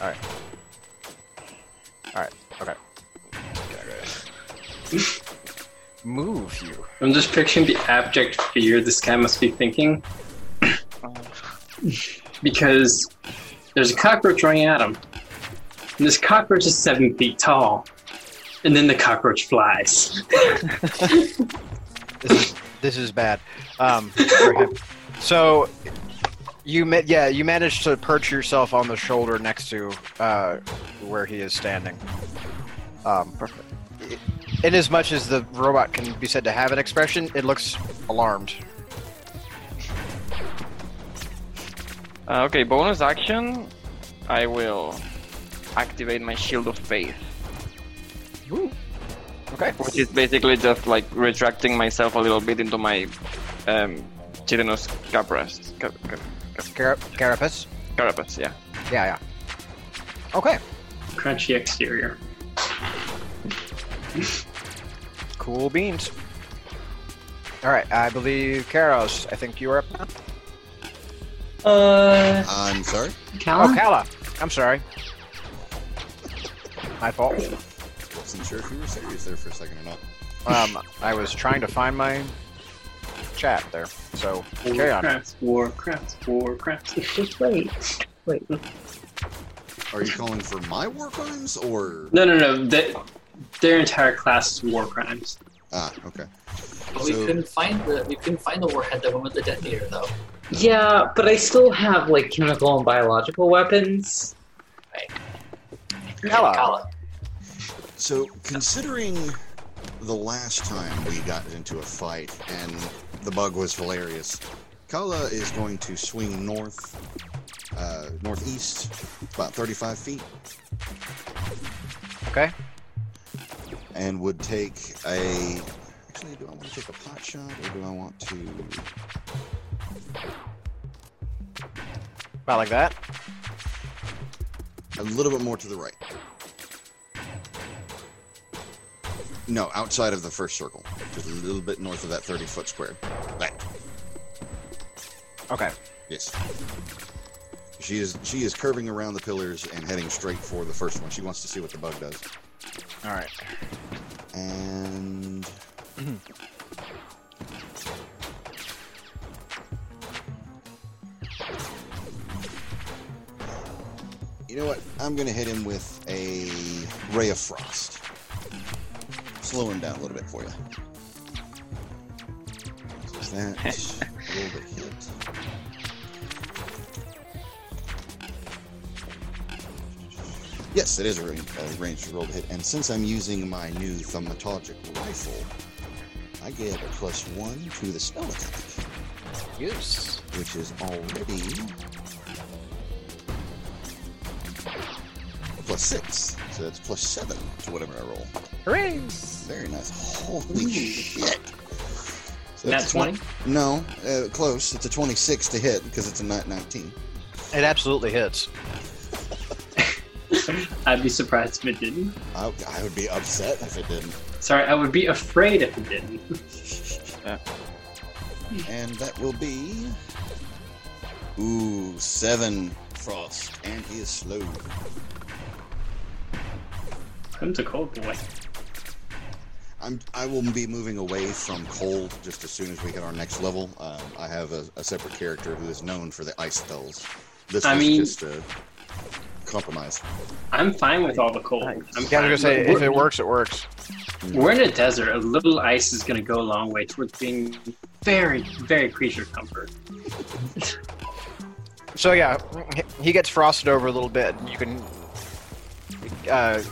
Okay. Move you. I'm just picturing the abject fear this guy must be thinking. because there's a cockroach running at him. And this cockroach is seven feet tall. And then the cockroach flies. This is this is bad. Um, so you ma- yeah you managed to perch yourself on the shoulder next to uh, where he is standing. Um, Perfect. In as much as the robot can be said to have an expression, it looks alarmed. Uh, okay, bonus action. I will activate my Shield of Faith, Okay. which is basically just like retracting myself a little bit into my um, chitinous carapace. Car- car- Car- carapace. carapace, yeah. Yeah, yeah. Okay. Crunchy exterior. Cool beans. All right, I believe Karos. I think you are up now. Uh, I'm sorry. Callum? Oh, Kala. I'm sorry. My fault. Wasn't sure if you were serious there for a second or not. Um, I was trying to find my chat there. So carry on. Warcraft, Warcraft, Warcraft. Just wait. Wait. Are you calling for my war crimes or? No, no, no. They, their entire class is war crimes. Ah, okay. But we So- couldn't find the we couldn't find the warhead that went with the detonator though. Yeah, but I still have like chemical and biological weapons. Kala. Kala. So, considering the last time we got into a fight and the bug was hilarious, Kala is going to swing north, uh, northeast, about 35 feet, Okay. And would take a. Actually, do I want to take a pot shot or do I want to? About like that. A little bit more to the right. No, outside of the first circle. Just a little bit north of that 30 foot square. That. Okay. Yes. She is she is curving around the pillars and heading straight for the first one. She wants to see what the bug does. All right. And You know what? I'm gonna hit him with a ray of frost. Slow him down a little bit for you. So that Yes, it is a range, uh, range roll to hit. And since I'm using my new thaumaturgic rifle, I get a plus one to the spell attack, Use. which is already plus six. So that's plus seven to whatever I roll. Hooray! Very nice. Holy shit. So Nat that's 20? No, uh, close. It's a 26 to hit because it's a nat 19. It absolutely hits. I'd be surprised if it didn't. I, I would be upset if it didn't. Sorry, I would be afraid if it didn't. And that will be. Ooh, seven frost. And he is slow. Comes a cold boy. I'm, I will be moving away from cold just as soon as we hit our next level. Um, I have a, a separate character who is known for the ice spells. This I was mean- just a compromise. I'm fine with all the cold. I'm Yeah, I fine. was gonna say, if it works, it works. We're in a desert. A little ice is going to go a long way towards being very, very creature comfort. So yeah, he gets frosted over a little bit. and You can, uh,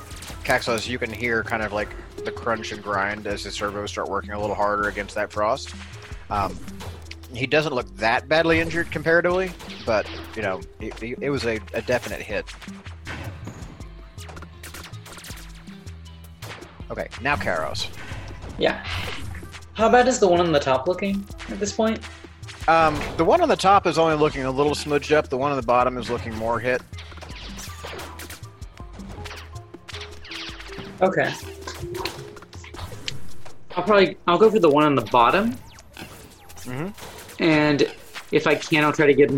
Caxos, you can hear kind of like the crunch and grind as his servos start working a little harder against that frost. Um, he doesn't look that badly injured comparatively, but you know, it, it was a, a definite hit. Okay, now Karos. Yeah. How bad is the one on the top looking at this point? Um, the one on the top is only looking a little smudged up. The one on the bottom is looking more hit. Okay. I'll probably I'll go for the one on the bottom. Mm-hmm. And if I can, I'll try to get.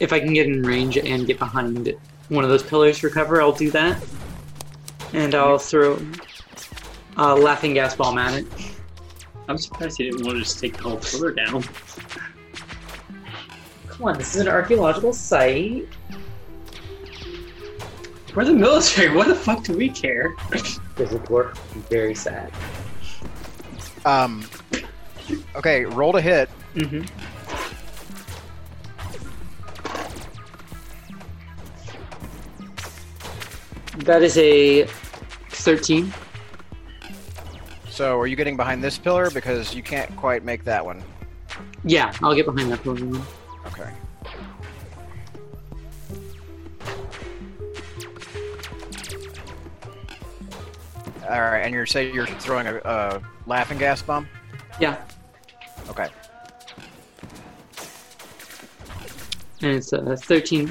If I can get in range and get behind one of those pillars for cover, I'll do that. And I'll throw a laughing gas bomb at it. I'm surprised he didn't want to just take the whole pillar down. Come on, this is an archaeological site. We're the military. What the fuck do we care? This is work. Very sad. Um, okay, roll to hit. Mm-hmm. That is a 13. So are you getting behind this pillar because you can't quite make that one? Yeah, I'll get behind that pillar. Okay. All right, and you're saying you're throwing a, a laughing gas bomb? Yeah, Okay. and it's a 13.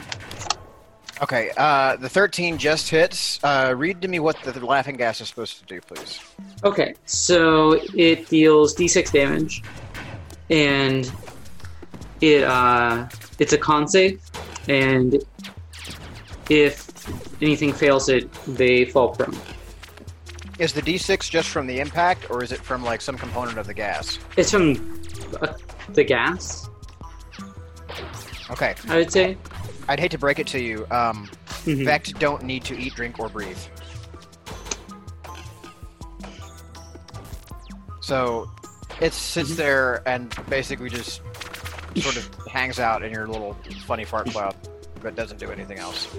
Okay. Uh, the 13 just hits. Uh, read to me what the, the laughing gas is supposed to do, please. Okay, so it deals d6 damage, and it uh, it's a con save, and if anything fails it, they fall prone. Is the D6 just from the impact, or is it from like some component of the gas? It's from uh, the gas, Okay. I would say. I'd hate to break it to you. Um, Mhm. Vect don't need to eat, drink, or breathe. So it sits there and basically just sort of hangs out in your little funny fart cloud, but doesn't do anything else.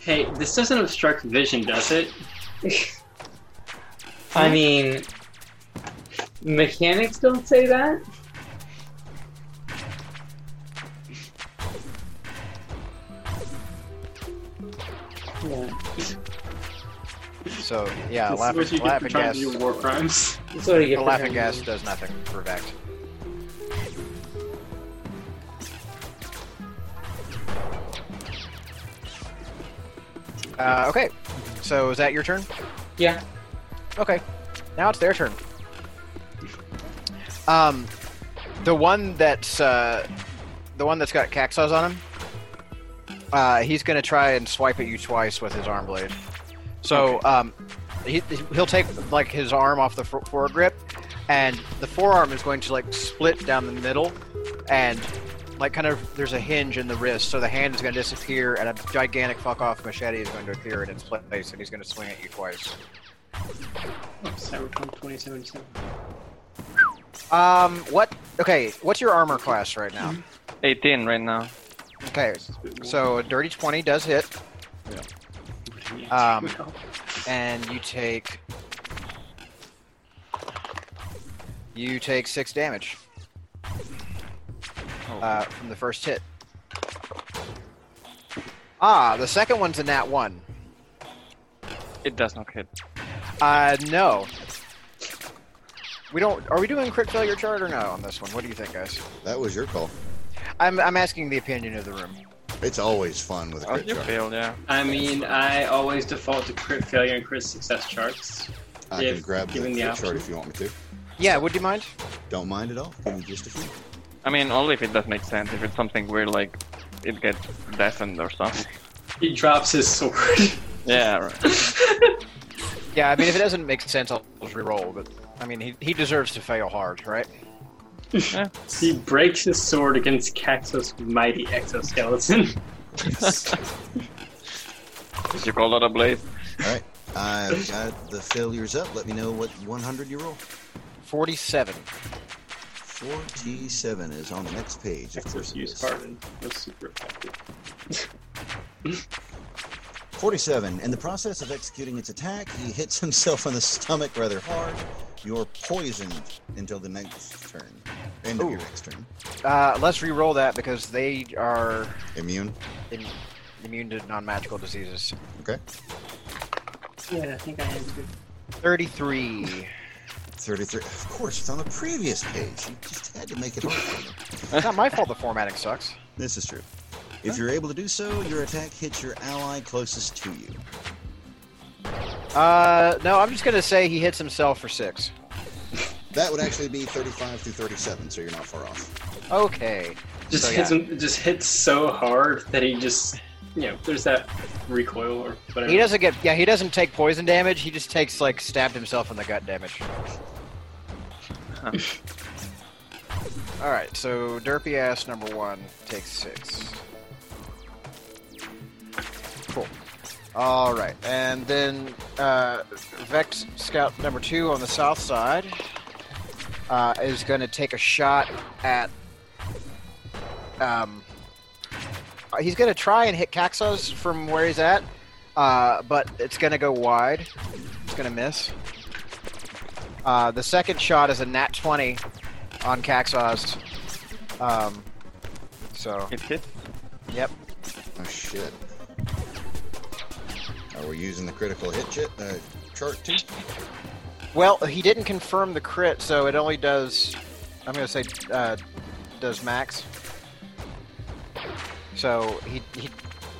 Hey, this doesn't obstruct vision, does it? I mean, mechanics don't say that. Yeah, So yeah, this laughing, is what you get for laughing trying gas. to do war crimes. that's what I get The for laughing trying gas does nothing for Vect. Uh, okay, so is that your turn? Yeah. Okay, now it's their turn. Um, the one that's uh, the one that's got Caxos on him. Uh, he's gonna try and swipe at you twice with his arm blade. So um, he he'll take like his arm off the fore- foregrip, and the forearm is going to like split down the middle, and like kind of there's a hinge in the wrist, so the hand is going to disappear, and a gigantic fuck off machete is going to appear in its place, and he's going to swing at you twice. Cyberpunk 2077. Um, what? Okay, what's your armor class right now? 18 right now. Okay, so a dirty twenty does hit, Um, and you take you take six damage uh, from the first hit. Ah, the second one's a nat one. It does not hit. Uh, no. We don't. Are we doing crit failure chart or no on this one? What do you think, guys? That was your call. I'm I'm asking the opinion of the room. It's always fun with a crit you chart. failed, yeah. I mean, I always default to crit failure and crit success charts. I If can grab the given the crit option. chart if you want me to. Yeah, would you mind? Don't mind at all. Give me just a few. I mean, only if it does make sense. If it's something weird like it gets deafened or something. He drops his sword. Yeah, right. Yeah, I mean, if it doesn't make sense, I'll just re-roll. But I mean, he, he deserves to fail hard, right? he breaks his sword against Caxos' mighty exoskeleton. Did you call that a blade? All right. I've got the failures up. Let me know what 100 you roll. Forty-seven. 47 is on the next page. Of course Exos it use is. hardened. Was super effective. 47. In the process of executing its attack, he hits himself on the stomach rather hard. You're poisoned until the next turn. End of your next turn. Uh, let's re-roll that because they are Immune. in, immune to non-magical diseases. Okay. Yeah, I think I am too. Thirty-three. 33. Of course, it's on the previous page. You just had to make it hard for me. it's not my fault. The formatting sucks. This is true. If you're able to do so, your attack hits your ally closest to you. Uh, no, I'm just gonna say he hits himself for six. That would actually be 35 through 37, so you're not far off. Okay. Just So, hits yeah. him. Just hits so hard that he just, you know, there's that recoil or whatever. He doesn't get. Yeah, he doesn't take poison damage. He just takes like stabbed himself in the gut damage. All right, so derpy ass number one takes six. Cool. All right, and then uh, Vect Scout number two on the south side uh, is going to take a shot at. Um, he's going to try and hit Caxos from where he's at, uh, but it's gonna go wide. It's gonna miss. Uh, the second shot is a nat 20 on Caxos. Um, so, It hit. yep. Oh shit. Are we using the critical hit chit, uh, chart too? Well, he didn't confirm the crit, so it only does. I'm gonna say uh, does max. So he, he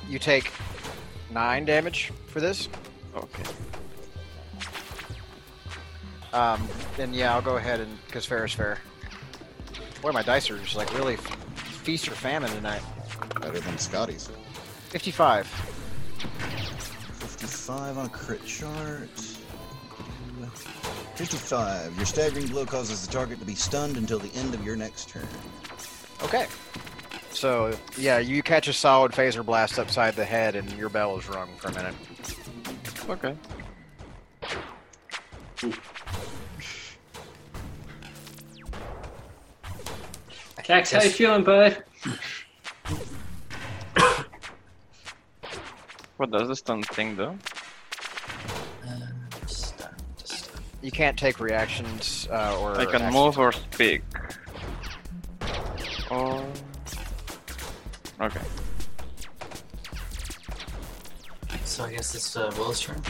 you take nine damage for this. Okay. Um, and yeah, I'll go ahead and because fair is fair. Boy, my dice are just like really f- feast or famine tonight. Better than Scotty's. 55. 55 on a crit chart. 55. Your staggering blow causes the target to be stunned until the end of your next turn. Okay. So yeah, you catch a solid phaser blast upside the head, and your bell is rung for a minute. Okay. Cax, how you feeling, bud? What does the stun thing do? Uh, stun, stun. You can't take reactions uh, or. I can actions. move or speak. Or. Okay. So I guess it's uh, Will's turn.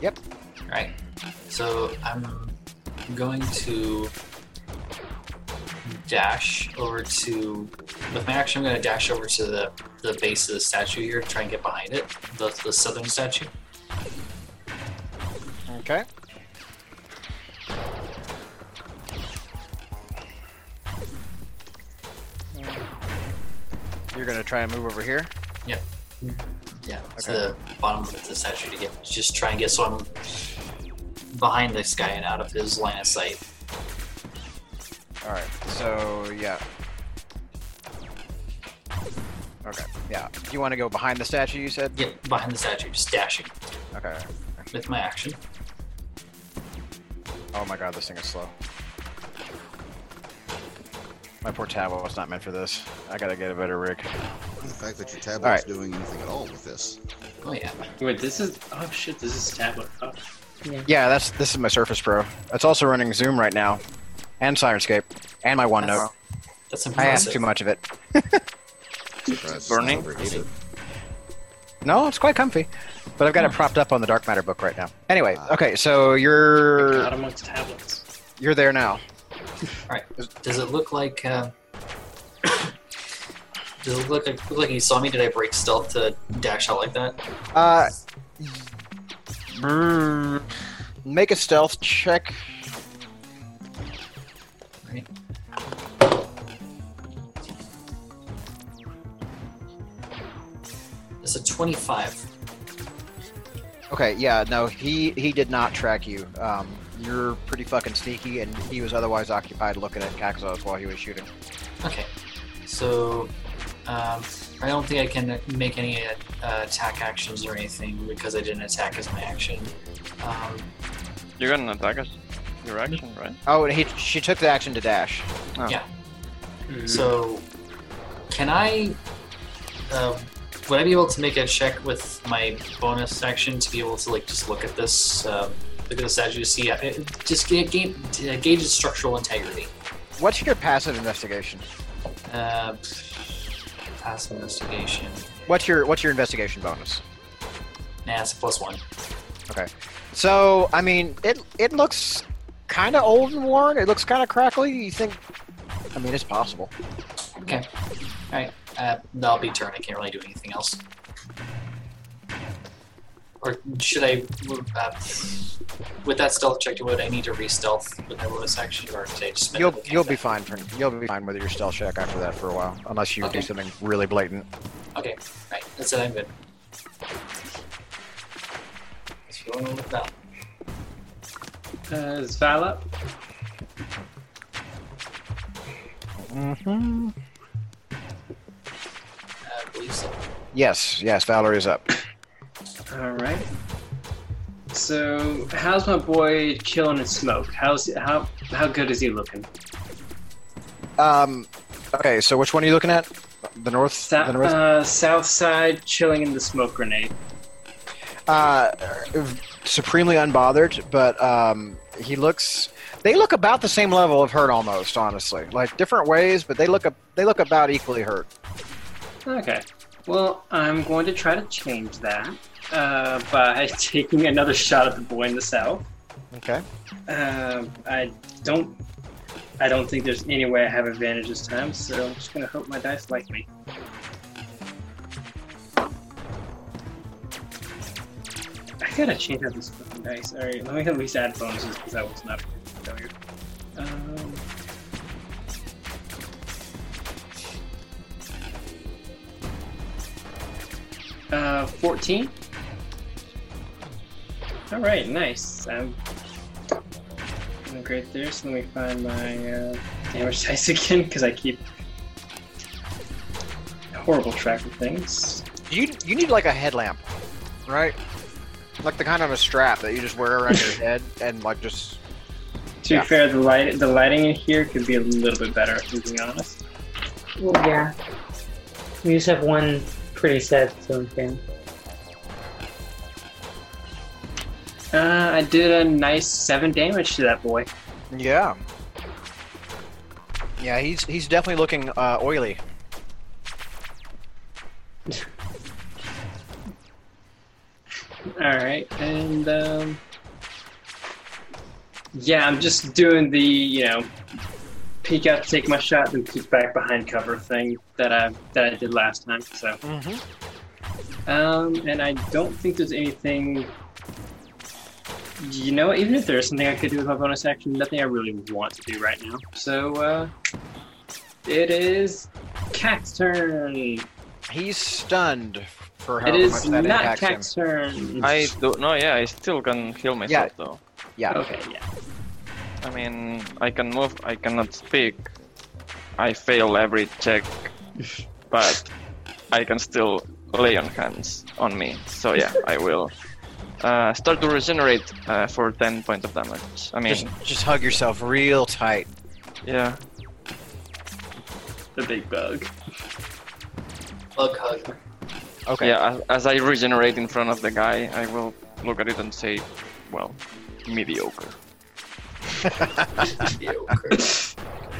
Yep. Right. So I'm going to dash over to. With my action, I'm going to dash over to the, the base of the statue here to try and get behind it. The, the southern statue. Okay. You're gonna try and move over here. Yeah, Yeah, to the bottom of the statue to get just try and get so I'm behind this guy and out of his line of sight. All right. So yeah. Okay. Yeah. You want to go behind the statue? You said. Get behind the statue, just dashing Okay. with my action. Oh my god, this thing is slow. My poor tablet was not meant for this. I gotta get a better rig. The fact that your tablet's Alright. doing anything at all with this. Oh yeah. Wait, this is. Oh shit, this is tablet. Oh. Yeah, that's this is my Surface Pro. It's also running Zoom right now, and Syrinscape, and my OneNote. That's I impressive. asked too much of it. Surprised burning? No, it's quite comfy, but I've got it propped up on the Dark Matter book right now. Anyway, okay, so you're God amongst tablets. you're there now. Alright. Does it look like? Uh, does it look like, look like you saw me? Did I break stealth to dash out like that? Uh, make a stealth check. Right. It's a twenty-five. Okay, yeah, no, he he did not track you. Um, you're pretty fucking sneaky, and he was otherwise occupied looking at Caxos while he was shooting. Okay. So, um, I don't think I can make any uh, attack actions or anything because I didn't attack as my action. Um, You're gonna attack us. Your action, right? Oh, he she took the action to dash. Oh. Yeah. Mhm. So, can I? Uh, would I be able to make a check with my bonus action to be able to like just look at this, uh, look at the statue to see, uh, it- just ga- ga- to gauge its structural integrity? What's your passive investigation? Uh, pass investigation. What's your what's your investigation bonus? Nah, it's a plus one. Okay. So, I mean, it it looks kind of old and worn. It looks kind of crackly. You think? I mean, it's possible. Okay. All right. Uh, that'll be turn. I can't really do anything else. Or should I? Move uh, with that stealth check, would I need to re-stealth with my bonus action, or did I just? You'll you'll be fine for you'll be fine with your stealth check after that for a while, unless you Okay. do something really blatant. Okay. Right. That's it. I'm good. Let's go on with that. Uh, is Val up? Mm-hmm. I believe so. Yes, yes, Valor is up. All right. So, how's my boy chilling in smoke? How's how how good is he looking? Um, okay, so which one are you looking at? The north. Sou- the north. uh, south side, chilling in the smoke grenade. Uh, supremely unbothered, but um, he looks. They look about the same level of hurt, almost. Honestly, like different ways, but they look up. They look about equally hurt. Okay. Well, I'm going to try to change that uh, by taking another shot at the boy in the south. Okay. Uh, I don't. I don't think there's any way I have advantage this time, so I'm just gonna hope my dice like me. I gotta change out these dice. Alright, let me at least add bonuses because that was not failure. Um, uh, 14? Alright, nice. I'm doing great there. So let me find my uh, damage dice again because I keep horrible track of things. You you need like a headlamp, right? Like the kind of a strap that you just wear around your head and like just. To Yeah. be fair, the light the lighting in here could be a little bit better, if I'm being honest. Well, yeah. We just have one pretty sad zone fan. Uh, I did a nice seven damage to that boy. Yeah. Yeah, he's he's definitely looking uh, oily. Alright, and um Yeah, I'm just doing the, you know, peek out to take my shot and peek back behind cover thing that I that I did last time. So Mm-hmm. um and I don't think there's anything you know, even if there is something I could do with my bonus action, nothing I really want to do right now. So uh it is Cat's turn. He's stunned for It however much that not impacts him. Cat's turn. I do no, yeah, I still can heal myself though. Yeah. Okay, yeah. I mean, I can move, I cannot speak. I fail every check, but I can still lay on hands on me. So yeah, I will uh, start to regenerate uh, for 10 points of damage. I mean, Just just hug yourself real tight. yeah, The big bug. Bug hug. Okay. yeah. As, as I regenerate in front of the guy, I will look at it and say, well, mediocre. Mediocre.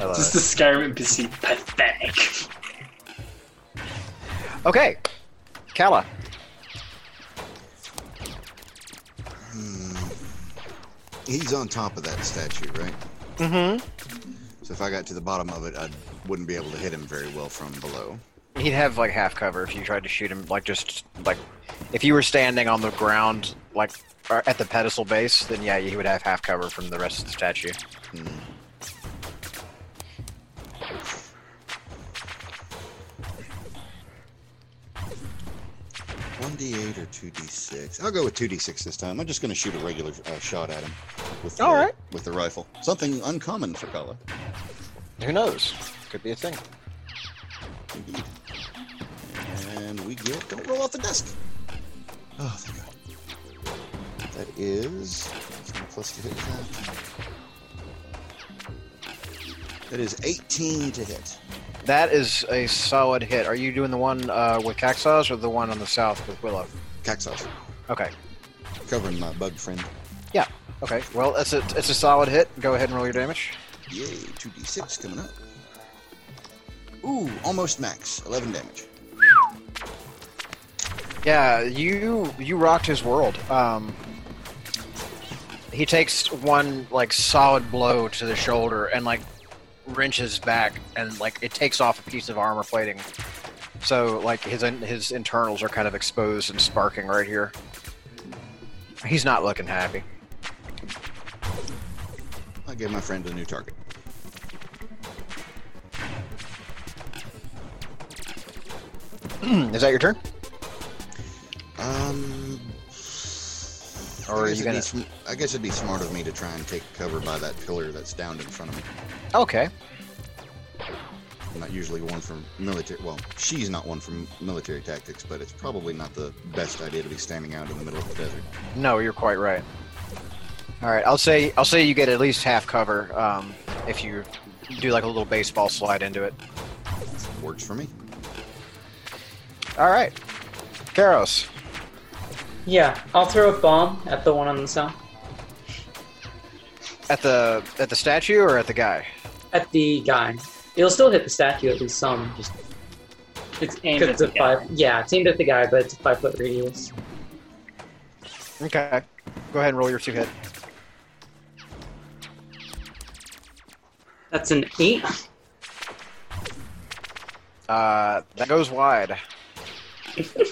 I love Just it. the Skyrim NPC, pathetic. Okay. Kala. Hmm. He's on top of that statue, right? Mm-hmm. So if I got to the bottom of it, I wouldn't be able to hit him very well from below. He'd have like half cover if you tried to shoot him. Like just like if you were standing on the ground, like at the pedestal base, then yeah, he would have half cover from the rest of the statue. Hmm. One d eight or two d six. I'll go with two d six this time. I'm just going to shoot a regular uh, shot at him with the, All right. with the rifle. Something uncommon for Kala. Who knows? Could be a thing. Indeed. And we get. Don't roll off the desk. Oh, thank God. That is. Plus to hit that. That is 18 to hit. That is a solid hit. Are you doing the one uh, with Caxos or the one on the south with Willow? Caxos. Okay. Covering my bug friend. Yeah. Okay. Well, it's a it's a solid hit. Go ahead and roll your damage. Yay, 2d6 coming up. Ooh, almost max. 11 damage. Yeah, you you rocked his world. Um, he takes one like solid blow to the shoulder and like wrenches back, and like it takes off a piece of armor plating. So like his his internals are kind of exposed and sparking right here. He's not looking happy. I gave my friend a new target. Is that your turn? Um. Or I are guess you it'd be gonna? sm- I guess it'd be smart of me to try and take cover by that pillar that's downed in front of me. Okay. I'm not usually one from military. Well, she's not one from military tactics, but it's probably not the best idea to be standing out in the middle of the desert. No, you're quite right. All right, I'll say I'll say you get at least half cover um, if you do like a little baseball slide into it. Works for me. All right. Karos. Yeah, I'll throw a bomb at the one on the cell. At the at the statue or at the guy? At the guy. It'll still hit the statue at least some, just It's aimed at it's the a guy. five. Yeah, it's aimed at the guy, but it's a five foot radius. Okay. Go ahead and roll your two hit. That's an eight. Uh, that goes wide. It's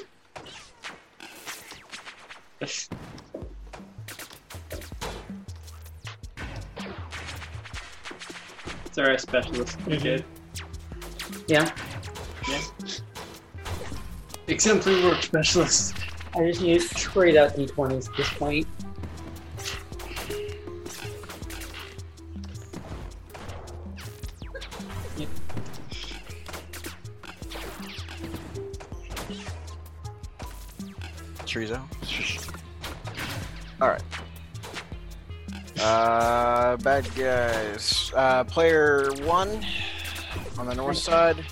our specialist. Mhm. Okay. Yeah, Exemplary work specialist. I just use straight out d20s at this point. Chorizo. All right. Uh, bad guys. Uh, player one on the north side.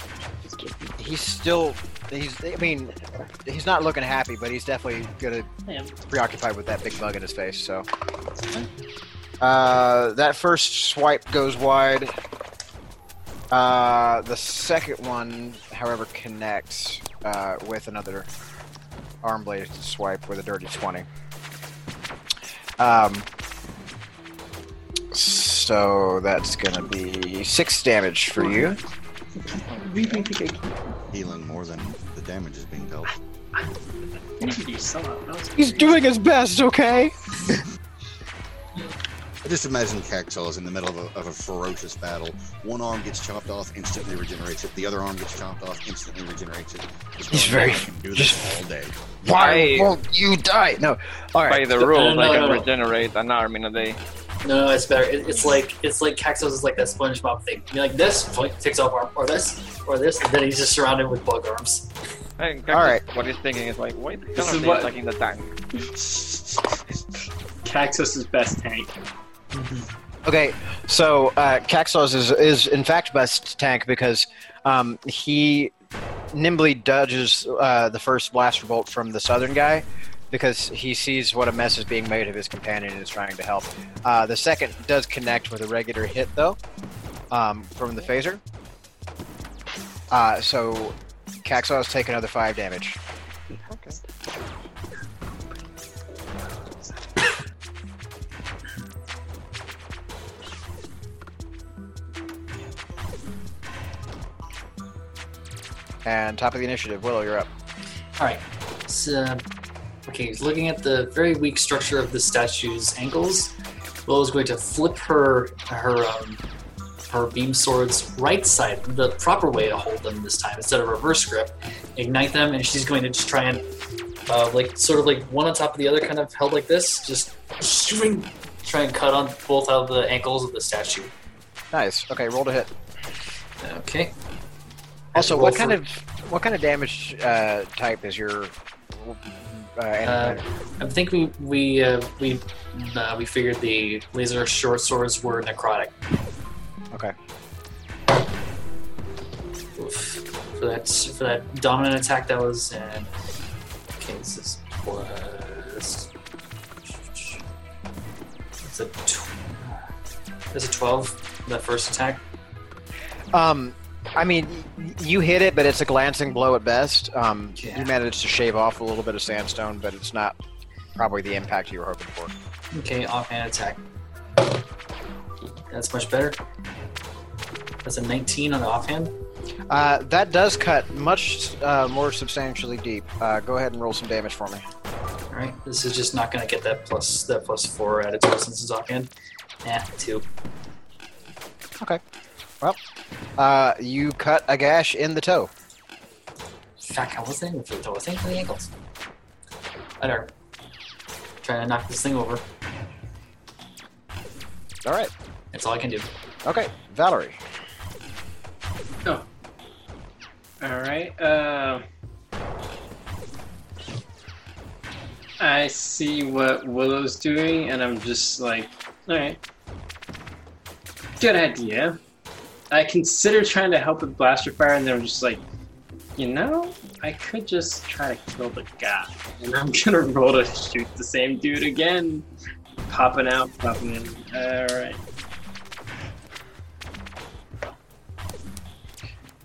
He's still. He's. I mean, he's not looking happy, but he's definitely gonna preoccupied with that big bug in his face. So. Uh, that first swipe goes wide. Uh, the second one, however, connects uh, with another arm blade swipe with a dirty 20. Um, so that's gonna be six damage for you. Healing more than the damage is being dealt. You saw it. That was He's doing his best, okay? I just imagine Caxel is in the middle of a, of a ferocious battle. One arm gets chopped off, instantly regenerates it. The other arm gets chopped off, instantly regenerates it. Just He's very- back and do this just- all day. Why I- won't you die? No. All By right. the No, rules, no, I can no. regenerate an arm in a day. No, no, it's better. It, it's like it's like Caxos is like that SpongeBob thing. You like this, takes off arm, or this, or this, and then he's just surrounded with bug arms. I think All right. What he's thinking is like, why the This hell are is they attacking the tank? Caxos' best tank. Okay, so uh, Caxos is, is in fact best tank because um, he nimbly dodges uh, the first blaster bolt from the southern guy because he sees what a mess is being made of his companion and is trying to help. Uh, the second does connect with a regular hit though um, from the phaser. Uh, so Caxos take another five damage. Okay. And top of the initiative, Willow, you're up. All right. So, okay, looking at the very weak structure of the statue's ankles, Willow's going to flip her her um, her beam swords right side, the proper way to hold them this time instead of reverse grip. Ignite them, and she's going to just try and uh, like sort of like one on top of the other, kind of held like this, just shooting, try and cut on both of the ankles of the statue. Nice. Okay, roll to hit. Okay. Also, Roll what for- kind of what kind of damage uh, type is your uh, animator? I think we we uh, we uh, we figured the laser short swords were necrotic. okay. Oof. For that for that dominant attack, that was uh, okay. This is plus. It's a tw- that's a twelve. That first attack. Um, I mean, you hit it, but it's a glancing blow at best. Um, Yeah. You managed to shave off a little bit of sandstone, but it's not probably the impact you were hoping for. Okay, offhand attack. That's much better. That's a 19 on the offhand. Uh, that does cut much uh, more substantially deep. Uh, go ahead and roll some damage for me. All right, this is just not going to get that plus that plus four added to it since it's offhand. Yeah, two. Uh, you cut a gash in the toe. Fuck, I was thinking for the toe. I was thinking for the ankles. I don't. Trying to knock this thing over. All right. That's all I can do. Okay, Valerie. All right. Uh, I see what Willow's doing, and I'm just like, all right, good idea. I consider trying to help with blaster fire, and then I'm just like, You know, I could just try to kill the guy, and I'm gonna roll to shoot the same dude again. Popping out, popping in. Alright.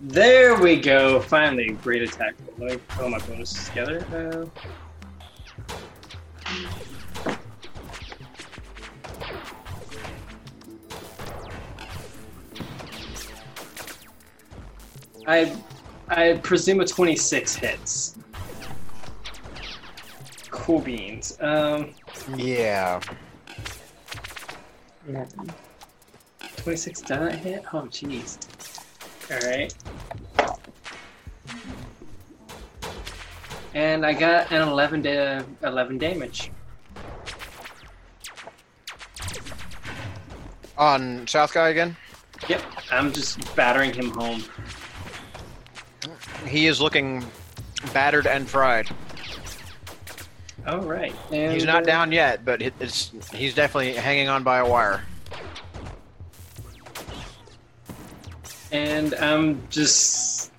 There we go. Finally, great attack. Let me put all my bonuses together. Uh, I I presume a 26 hits. Cool beans. Um, Yeah. 26 does not hit? Oh, jeez. Alright. And I got an 11 da- 11 damage. On South Guy again. Yep, I'm just battering him home. He is looking battered and fried. Alright. And He's not uh, down yet, but it's he's definitely hanging on by a wire. And I'm just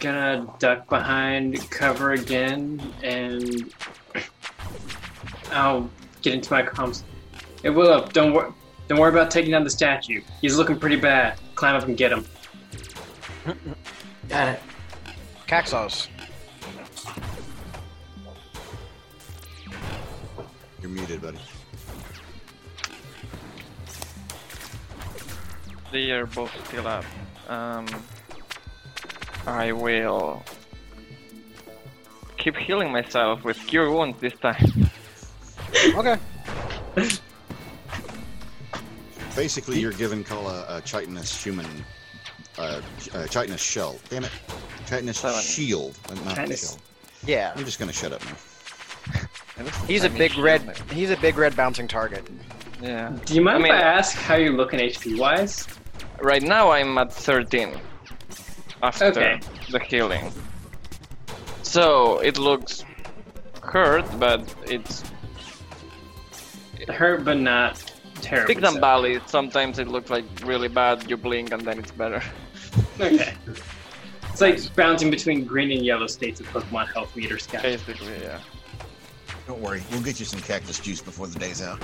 gonna duck behind cover again, and I'll get into my comms. Hey Willow, don't worry, don't worry about taking down the statue. He's looking pretty bad. Climb up and get him. Got it. Caxos. You're muted, buddy. They are both still up. Um, I will keep healing myself with cure wounds this time. Okay. Basically, you're giving Kala a chitinous human, uh, uh, chitinous shell. Damn it, chitinous Seven. shield, uh, not Chitinous. shell. Yeah. I'm just gonna shut up now. He's a big red. He's a big red bouncing target. Yeah. Do you mind I mean- if I ask how you're looking HP wise? Right now I'm at 13 after Okay. the healing. So it looks hurt, but it's Hurt, but not terrible. peaks and valleys. Sometimes it looks like really bad. You blink and then it's better. Okay. It's like bouncing between green and yellow states of Pokemon health meters, guys. Basically, yeah. Don't worry, we'll get you some cactus juice before the day's out.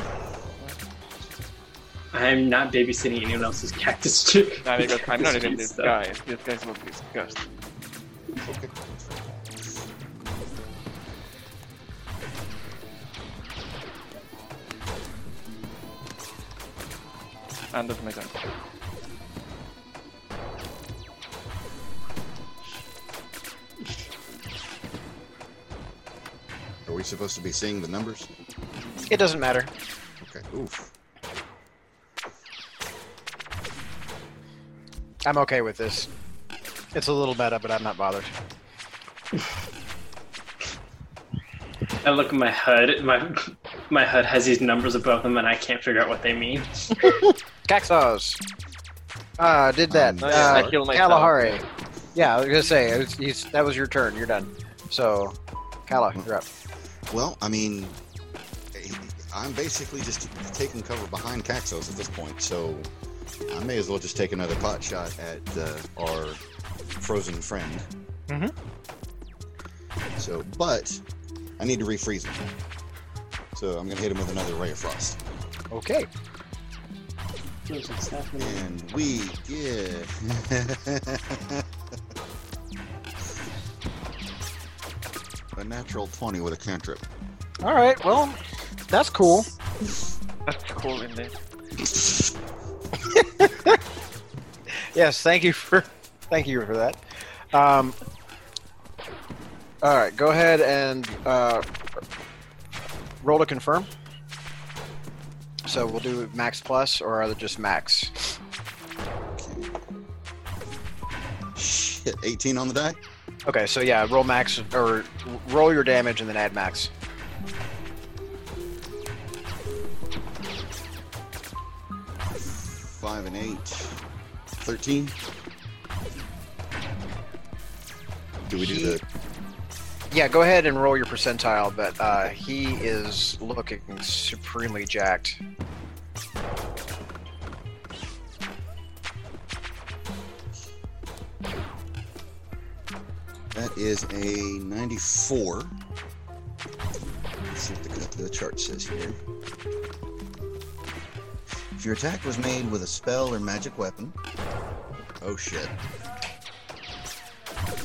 I'm not babysitting anyone else's cactus chip. Nah, because I'm not even this stuff. guy. These guys look disgusting. And that's my turn. We supposed to be seeing the numbers? It doesn't matter. Okay. Oof. I'm okay with this. It's a little meta, but I'm not bothered. I look at my HUD. My my HUD has these numbers above them, and I can't figure out what they mean. Caxos. Ah, did that. Um, uh, I heal myself. Kalahari. Yeah, I was gonna say it was, he's, that was your turn. You're done. So, Kala, you're up. Well, I mean, I'm basically just taking cover behind Caxos at this point, so I may as well just take another pot shot at uh, our frozen friend. Mm-hmm. So, but I need to refreeze him. So I'm gonna hit him with another ray of frost, Okay. and we get a natural twenty with a cantrip. All right. Well, that's cool. That's cool indeed. Yes. Thank you for thank you for that. Um, all right. Go ahead and uh, roll to confirm. So we'll do max plus, or are they just max? Shit, 18 on the die. Okay. So yeah, roll max or roll your damage and then add max. Five and eight. Thirteen. Do we do He- the Yeah, go ahead and roll your percentile, but uh, he is looking supremely jacked. Is a 94. Let's see what the, the chart says here. If your attack was made with a spell or magic weapon, oh shit.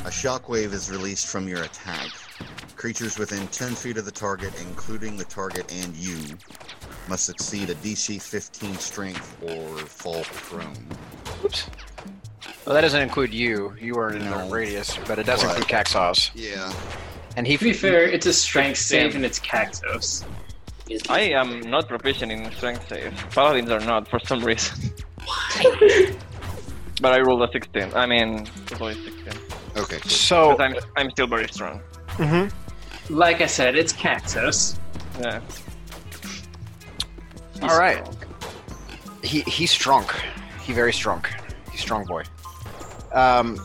A shockwave is released from your attack. Creatures within 10 feet of the target, including the target and you, must succeed a DC 15 strength or fall prone. Oops. Well, that doesn't include you. You are in No. the radius, but it does What? include Caxos. Yeah. And he To be fair, it's a strength save and it's Cactos. I am not proficient in strength save. Paladins are not for some reason. Why? but I rolled a 16. I mean, it was 16. Okay. So, I'm, I'm still very strong. Mhm. Like I said, it's Cactos. Yeah. all right. He he's strong. He very strong. He's strong boy. Um,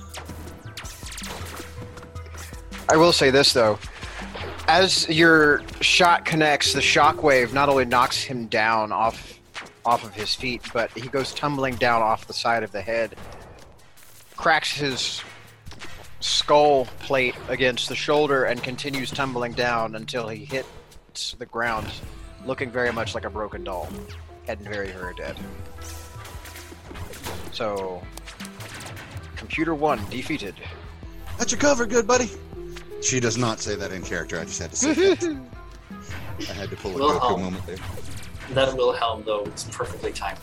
I will say this though. As your shot connects, the shockwave not only knocks him down off off of his feet, but he goes tumbling down off the side of the head, cracks his skull plate against the shoulder, and continues tumbling down until he hits the ground, looking very much like a broken doll and very, very dead. So, computer one defeated. That's your cover, good buddy. She does not say that in character. I just had to say that. I had to pull a Well, Goku um, moment there. That Wilhelm, though, it's perfectly timed.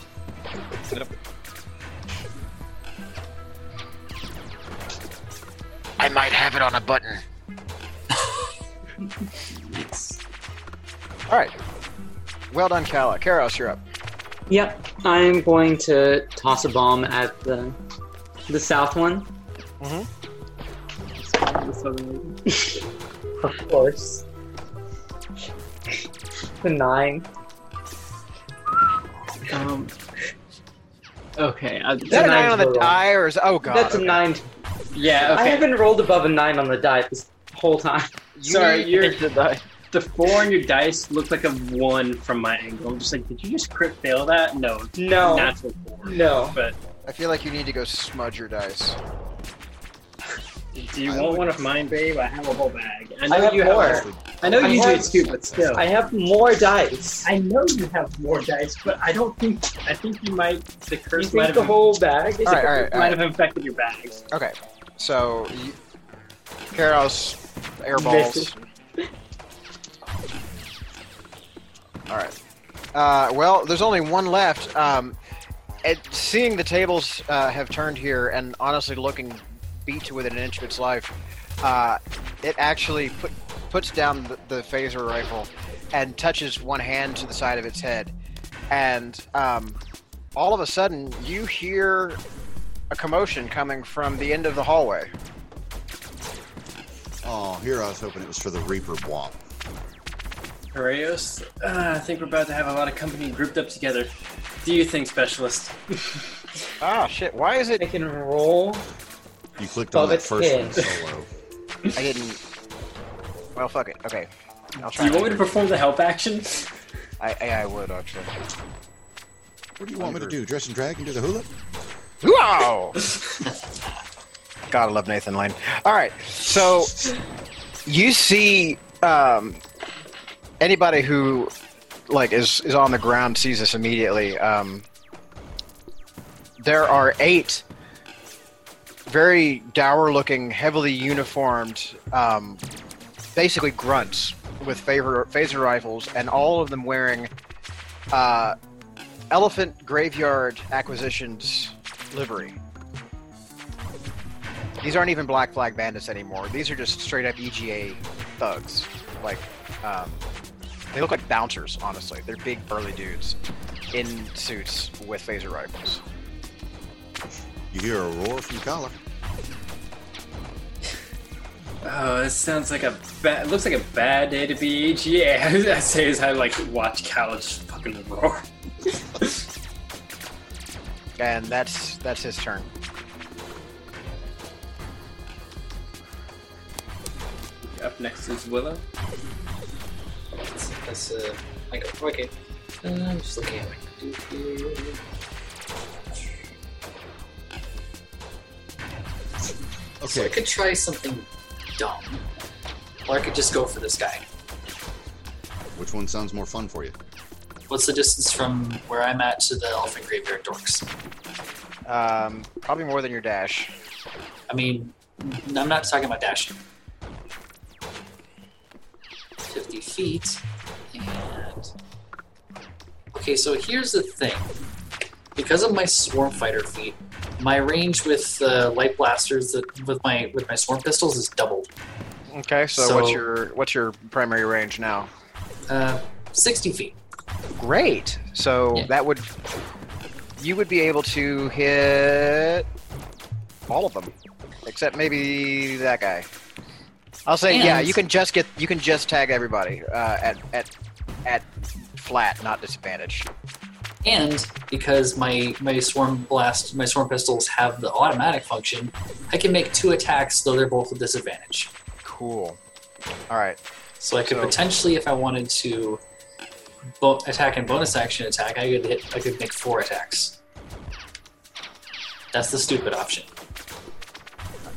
I might have it on a button. All right. Well done, Kala. Karos, you're up. Yep, I'm going to toss a bomb at the the south one. Mhm. Of course. The nine. Um. Okay. Uh, Is that a nine nine on the total. die, or is oh god? That's okay. a nine. yeah. I haven't rolled above a nine on the die this whole time. Sorry, You- you're the four on your dice looked like a one from my angle. I'm just like, did you just crit fail that? No, No, natural four. no. But I feel like you need to go smudge your dice. do you I want would- one of mine, babe? I have a whole bag. I know I have you more. have. I know I you do have- too, but still. I have more dice. I know you have more dice, but I don't think. I think you might. The You curse might think the have, whole bag is All right, right, all might right. have infected your bags. Okay, so you, Karos airballs. All right. Uh, well, there's only one left. Um, seeing the tables uh, have turned here, and honestly looking beat to within an inch of its life, uh, it actually put, puts down the, the phaser rifle and touches one hand to the side of its head, and um, all of a sudden you hear a commotion coming from the end of the hallway. Oh, here I was hoping it was for the Reaper Wop. Horeos, uh, I think we're about to have a lot of company grouped up together. Do you think, specialist? Ah, shit! Why is it? I can roll. You clicked on that first him. one solo. I didn't. Well, fuck it. Okay, I'll Do try. you want me to perform the help action? I, I, I would actually. What do you want me to do? Dress and drag and do the hula? Wow! God, I love Nathan Lane. All right, so you see um, anybody who like is is on the ground sees this immediately. Um, there are eight very dour-looking, heavily uniformed, um, basically grunts with phaser, phaser rifles, and all of them wearing uh, Elephant Graveyard Acquisitions livery. These aren't even Black Flag Bandits anymore. These are just straight up EGA thugs. Like, um, they look like bouncers, honestly. They're big, burly dudes in suits with phaser rifles. You hear a roar from Kala. Oh, this sounds like a bad. It looks like a bad day to be EGA. I say as I like watch Cal just fucking roar. And that's that's his turn. Up next is Willow. That's, that's uh, I go, okay. Uh, I'm just looking at what I can do here. So I could try something dumb. Or I could just go for this guy. Which one sounds more fun for you? What's the distance from where I'm at to the Elephant Graveyard Dorks? Um, probably more than your dash. I mean, I'm not talking about dashing. 50 feet. And. Okay, so here's the thing. Because of my Swarm Fighter feat, my range with uh, light blasters that, with my with my swarm pistols is doubled. Okay, so, So- what's your what's your primary range now? Uh, 60 feet. Great. So Yeah. that would you would be able to hit all of them, except maybe that guy. I'll say yeah. You can just get you can just tag everybody uh, at at at flat, not disadvantage. And because my my swarm blast, my swarm pistols have the automatic function, I can make two attacks though they're both a disadvantage. Cool. All right. So I could So- potentially, if I wanted to, bo- attack and bonus action attack, I could hit. I could make four attacks. That's the stupid option.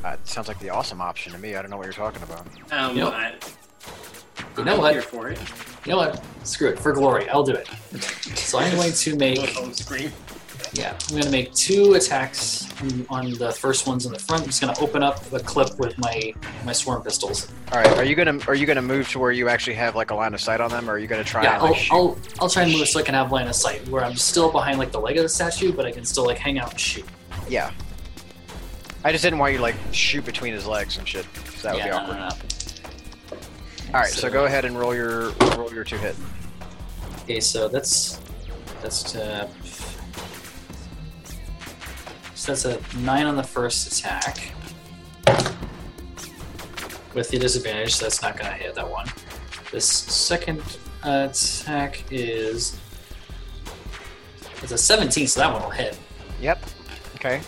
Uh, sounds like the awesome option to me. I don't know what you're talking about. Um, Yep. I, You know I'm what? here for it. You know what? Screw it. For glory, I'll do it. So I'm going to make. Yeah, I'm going to make two attacks on- on the first ones in the front. I'm just going to open up the clip with my my swarm pistols. All right. Are you gonna are you gonna move to where you actually have like a line of sight on them, or are you gonna try Yeah, and I'll, like, shoot? I'll I'll try and move so I can have line of sight, where I'm still behind like the leg of the statue, but I can still like hang out and shoot. Yeah. I just didn't want you to, like shoot between his legs and shit. 'cause that would yeah, be no, awkward. no, no. All right, so, go ahead and roll your roll your two hit. Okay, so that's that's uh, so that's a nine on the first attack with the disadvantage. So that's not going to hit that one. This second attack is it's a 17, so that one will hit. Yep. Okay.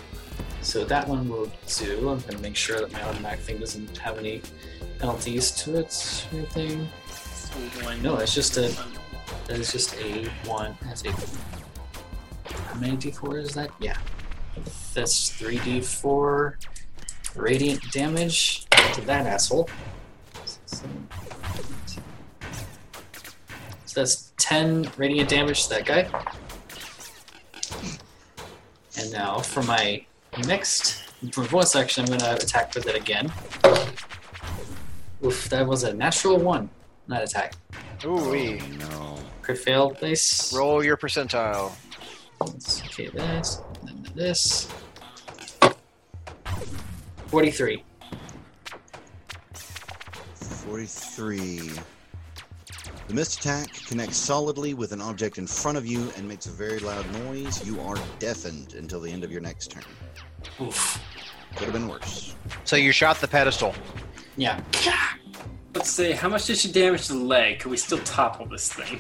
So that one will do. I'm to make sure that my automatic thing doesn't have any penalties to it or anything. No, it's just a that is just a one. That's a. How many d4 is that? Yeah. That's 3d4 radiant damage to that asshole. So that's 10 radiant damage to that guy. And now for my next for my bonus action, I'm going to attack with it again. Oof, that was a natural one. Not attack. Ooh wee. Oh, no. Crit fail dice. Roll your percentile. Let's- Okay, this, and then this. 43. 43. The missed attack connects solidly with an object in front of you and makes a very loud noise. You are deafened until the end of your next turn. Oof. Could have been worse. So you shot the pedestal. Yeah. Let's see, how much did she damage the leg? Can we still topple this thing?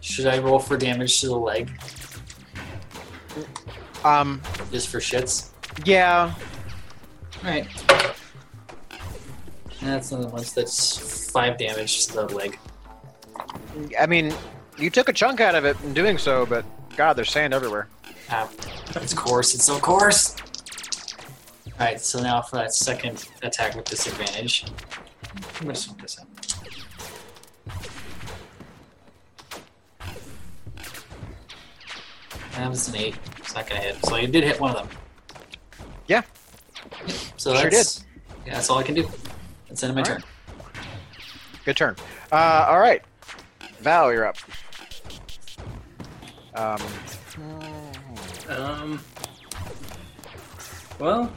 Should I roll for damage to the leg Um. just for shits? Yeah. Alright. That's another one. so That's five damage to the leg. I mean, you took a chunk out of it in doing so, but God, there's sand everywhere. Ah, it's coarse. It's so coarse. Alright, so now for that second attack with disadvantage. I'm gonna smoke this out. That was an eight. It's not gonna hit. So I did hit one of them. Yeah. So Sure that's yeah, that's all I can do. That's the end of my All turn. Good turn. Uh. All right. Val, you're up. Um. Um. Well,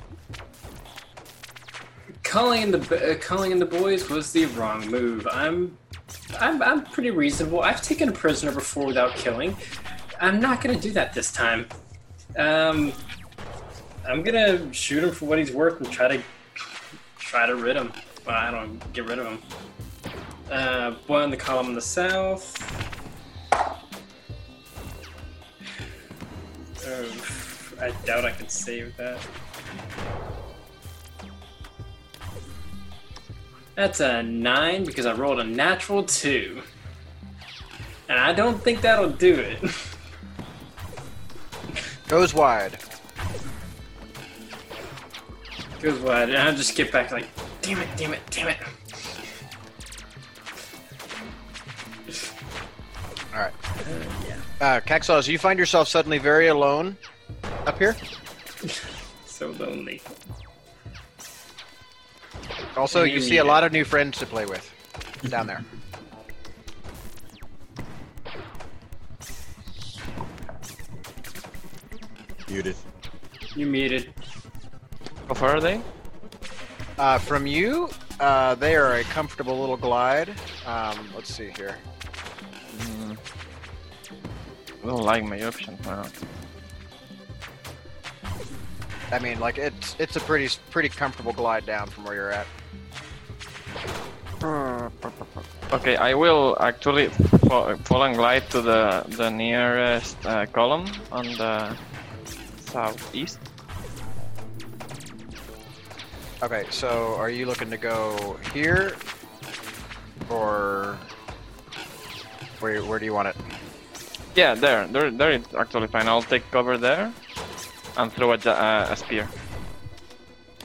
calling in the uh, calling in the boys was the wrong move. I'm, I'm, I'm pretty reasonable. I've taken a prisoner before without killing. I'm not gonna do that this time. Um, I'm gonna shoot him for what he's worth and try to try to rid him. Well, I don't get rid of him. Uh, boy in the column in the south. Oh, I doubt I can save that. That's a 9 because I rolled a natural 2. And I don't think that'll do it. Goes wide. Goes wide, and I'll just get back like, damn it, damn it, damn it. All right. Uh, Uh, Caxos, you find yourself suddenly very alone up here. So lonely. Also, you see a lot of new friends to play with down there. Muted. You muted. How far are they? Uh, from you, uh, they are a comfortable little glide. Um, let's see here. Mm. I don't like my option now. I mean, like it's it's a pretty pretty comfortable glide down from where you're at. Okay, I will actually fall, fall and glide to the the nearest uh, column on the southeast. Okay, so are you looking to go here, or where where do you want it? Yeah, there, there, there. It's actually fine. I'll take cover there and throw a, uh, a spear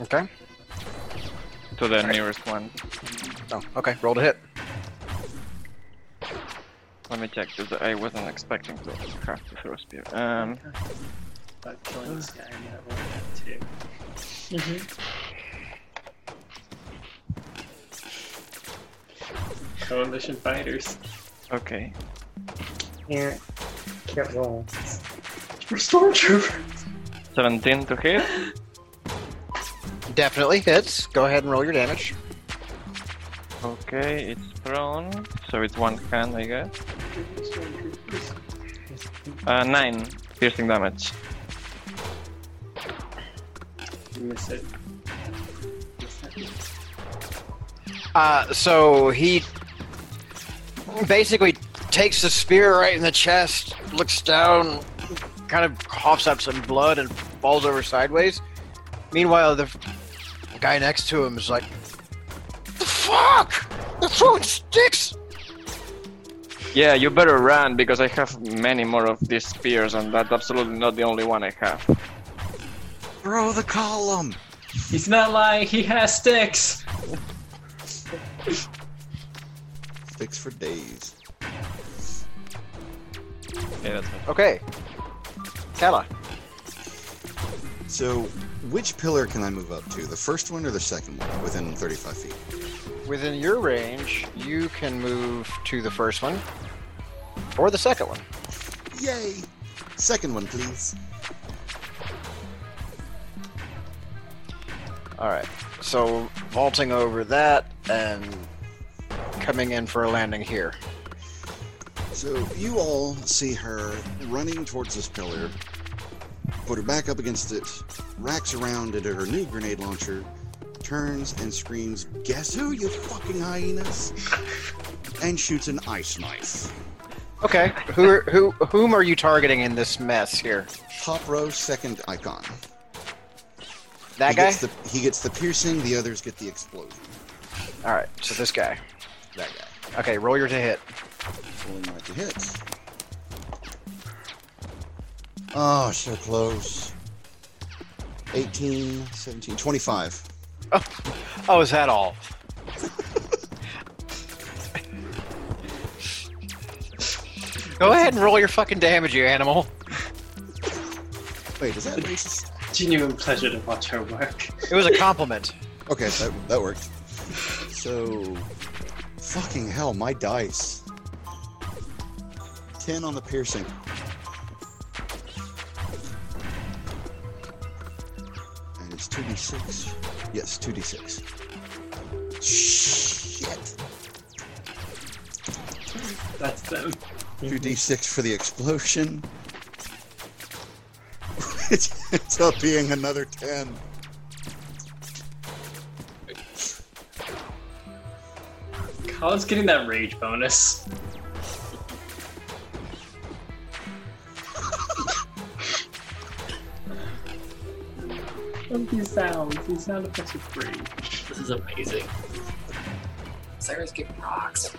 Okay. to the Alright. nearest one. Oh, okay. Roll to hit. Let me check, because I wasn't expecting to have to throw a spear. Um, About killing this guy in that one too. Coalition fighters. okay. Here. Careful. We're stormtroopers. 17 to hit. Definitely hits. Go ahead and roll your damage. Okay, it's prone, so it's one hand, I guess. Uh, nine piercing damage. You miss it. Uh, so he basically takes the spear right in the chest, looks down, kind of coughs up some blood, and falls over sideways. Meanwhile, the f- guy next to him is like, "The fuck! They're throwing sticks!" Yeah, you better run because I have many more of these spears, and that's absolutely not the only one I have. Throw the column. He's not lying. He has sticks. Sticks for days. Okay, that's fine. Okay, Kala. So, which pillar can I move up to? The first one or the second one? Within 35 feet. Within your range, you can move to the first one or the second one. Yay! Second one, please. All right. So vaulting over that and coming in for a landing here. So, you all see her running towards this pillar, put her back up against it, racks around into her new grenade launcher, turns and screams, Guess who, you fucking hyenas? And shoots an ice knife. Okay. Who are, who whom are you targeting in this mess here? Top row, second icon. That he guy. Gets the, he gets the piercing, the others get the explosion. All right. So this guy. That guy. Okay. Roll your to hit. Rolling right to hit. Oh, so close. 18, 17, 25. Oh, oh is that all? Go ahead and roll your fucking damage, you animal. Wait, is that racist? Genuine pleasure to watch her work. It was a compliment. Okay, that, that worked. So, fucking hell, my dice. 10 on the piercing. And it's 2d6. Yes, 2d6. Shit. That's them. 2d6 for the explosion. it ends up being another 10. Colin's getting that rage bonus. Love these sounds. These sound effects are great. This is amazing. Syrinscape rocks.